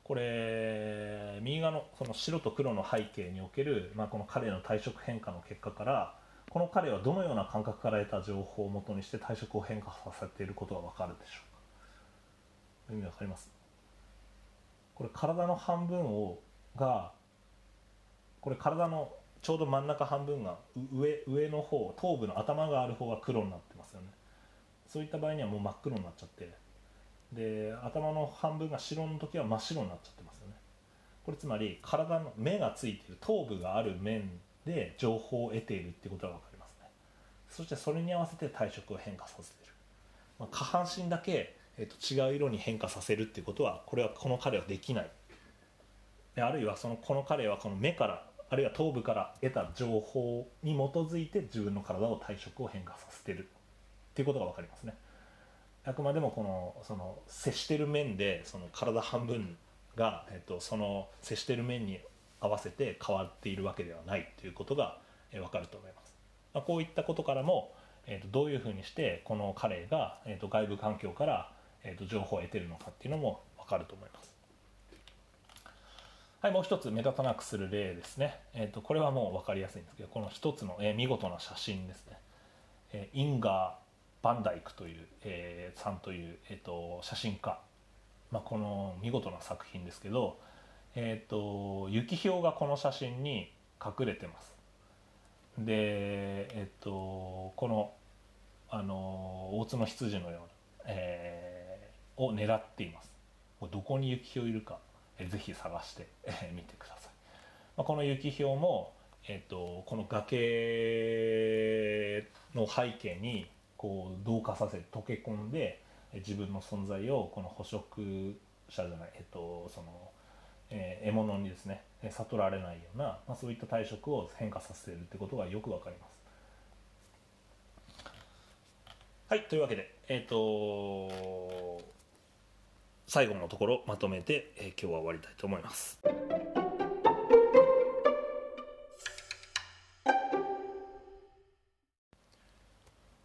これ右側のこの白と黒の背景における、まあ、この彼の体色変化の結果からこの彼はどのような感覚から得た情報をもとにして体色を変化させていることが分かるでしょうか。意味わかります？これ体の半分をがこれ体のちょうど真ん中半分が上上の方頭部の頭がある方が黒になってますよね。そういった場合にはもう真っ黒になっちゃって。で頭の半分が白の時は真っ白になっちゃってますよね。これつまり体の目がついてる頭部がある面で情報を得ているっていうことが分かりますね。そしてそれに合わせて体色を変化させてる、まあ、下半身だけ、えー、と違う色に変化させるっていうことはこれはこの彼はできない。あるいはそのこの彼はこの目からあるいは頭部から得た情報に基づいて自分の体を体色を変化させてるっていうことが分かりますね。あくまでもこのその接してる面でその体半分が、えっと、その接してる面に合わせて変わっているわけではないということが、え分かると思います、まあ、こういったことからも、えっと、どういうふうにしてこのカレイが、えっと、外部環境から、えっと、情報を得ているのかっていうのも分かると思います。はい、もう一つ目立たなくする例ですね。えっ、ー、と、これはもう分かりやすいんですけど、この一つの、えー、見事な写真ですね。えー、インガー・バンダイクという、えー、さんという、えーと、写真家、まあ、この見事な作品ですけど、えっ、ー、と雪氷がこの写真に隠れてますでえっ、ー、とこのあの大津の羊のような、えー、を狙っていますどこに雪氷いるか、ぜひ探して、えー、てください、まあ、この雪氷も、えーと、この崖の背景にこう同化させ溶け込んで自分の存在をこの捕食者じゃない、えっ、とそのえー、獲物にですね悟られないような、まあ、そういった体色を変化させるってことがよくわかります。はいというわけで、えっ、ー、と最後のところまとめて、えー、今日は終わりたいと思います。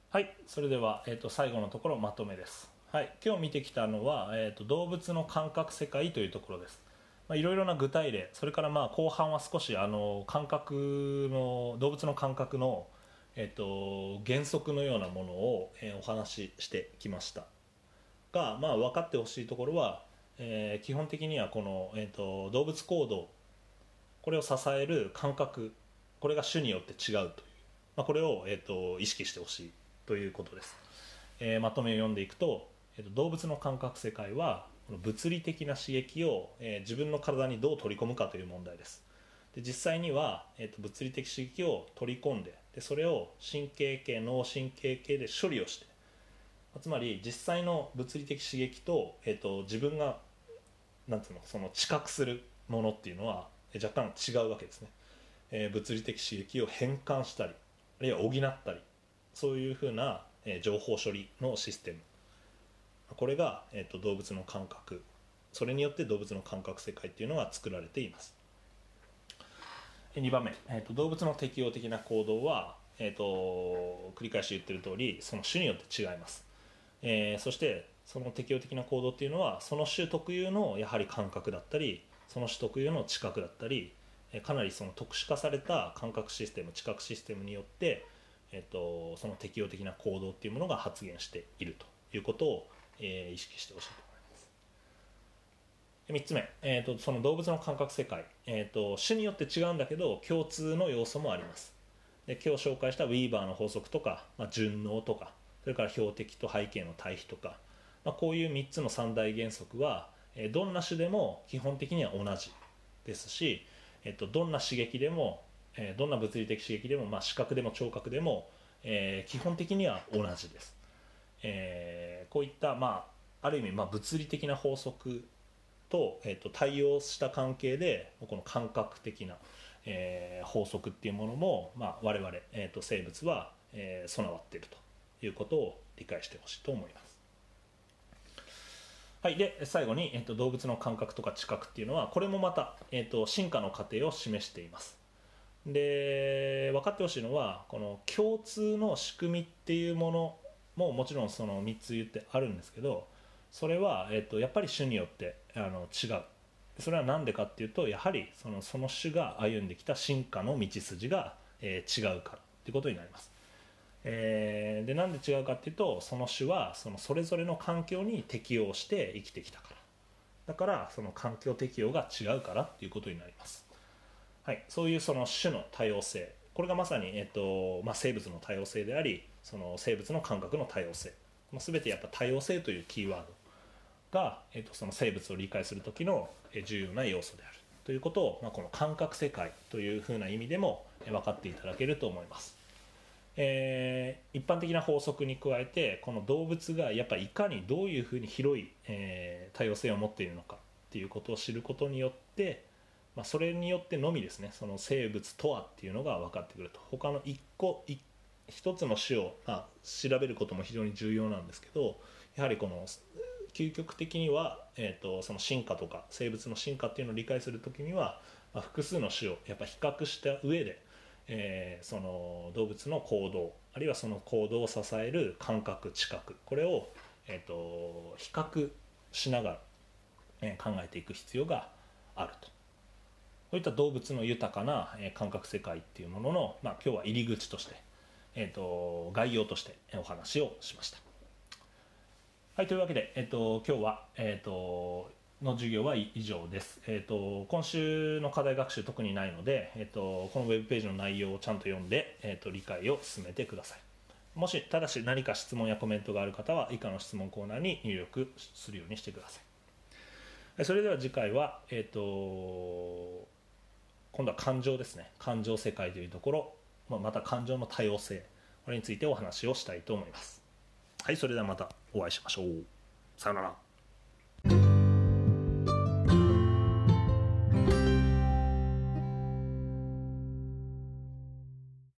はい、それでは、えーと、最後のところまとめです。はい、今日見てきたのは、えーと動物の感覚世界というところです。いろいろな具体例それからまあ後半は少しあの感覚の動物の感覚の、えっと、原則のようなものを、えー、お話ししてきましたが、まあ、分かってほしいところは、えー、基本的にはこの、えーと、動物行動。これを支える感覚。これが種によって違うという、まあ、これを、えーと、意識してほしいということです、えー、まとめを読んでいくと,、えーと動物の感覚世界は物理的な刺激を、えー、自分の体にどう取り込むかという問題です。で実際には、えーと、物理的刺激を取り込んででそれを神経系脳神経系で処理をしてつまり実際の物理的刺激と,、えーと、自分がなんてうのその知覚するものっていうのは若干違うわけですね、えー、物理的刺激を変換したりあるいは補ったりそういうふうな、えー、情報処理のシステム。これが、えーと、動物の感覚。それによって動物の感覚世界っていうのが作られています。2番目、えーと、動物の適応的な行動は、えーと、繰り返し言ってる通りその種によって違います、えー、そしてその適応的な行動っていうのはその種特有のやはり感覚だったりその種特有の知覚だったりかなりその特殊化された感覚システム知覚システムによって、えー、とその適応的な行動っていうものが発現しているということをえー、意識してほしいと思います。3つ目、えーと、その動物の感覚世界、えーと、種によって違うんだけど共通の要素もあります。で今日紹介したウィーバーの法則とか、まあ、順応とかそれから標的と背景の対比とか、まあ、こういう3つの三大原則は、え、どんな種でも基本的には同じですし、えーと、どんな刺激でも、え、どんな物理的刺激でも、まあ、視覚でも聴覚でも、えー、基本的には同じです。えー、こういった、まあ、ある意味、まあ、物理的な法則と,、えーと、対応した関係でこの感覚的な、えー、法則っていうものも、まあ、我々、えーと、生物は、えー、備わっていると。いうことを理解してほしいと思います。はい、で最後に、えっと、動物の感覚とか知覚っていうのはこれもまた、えっと、進化の過程を示しています。で分かってほしいのはこの共通の仕組みっていうものももちろんその3つ言ってあるんですけどそれは、えっと、やっぱり種によってあの違う。それは何でかっていうとやはりそのその種が歩んできた進化の道筋が、えー、違うからってことになります。えー、でなんで違うかっていうとその種はそのそれぞれの環境に適応して生きてきたから。だからその環境適応が違うからっていうことになります、はい、そういうその種の多様性。これがまさに、えっとまあ、生物の多様性でありその生物の感覚の多様性、まあ、全てやっぱ多様性というキーワードが、えっと、その生物を理解する時の重要な要素である。ということを、まあ、この感覚世界というふうな意味でも分かっていただけると思います。えー、一般的な法則に加えてこの動物がやっぱいかにどういうふうに広い、えー、多様性を持っているのかっていうことを知ることによって、まあ、それによってのみですねその生物とはっていうのが分かってくると。他の一個一つの種を、まあ、調べることも非常に重要なんですけどやはりこの究極的には、えーと、その進化とか生物の進化っていうのを理解する時には、まあ、複数の種をやっぱ比較した上でえー、その動物の行動あるいはその行動を支える感覚知覚これを、えーと、比較しながら、えー、考えていく必要があるとそういった動物の豊かな、えー、感覚世界っていうものの、まあ、今日は入り口として、えーと、概要としてお話をしました。はいというわけで、えーと、今日は、えー、との授業は以上です、えーと、今週の課題学習特にないので、えーと、このウェブページの内容をちゃんと読んで、えーと、理解を進めてください。もしただし何か質問やコメントがある方は以下の質問コーナーに入力するようにしてください。それでは次回は、えー、と今度は感情ですね。感情世界というところ、まあ、また感情の多様性。これについてお話をしたいと思います。はいそれではまたお会いしましょう。さようなら。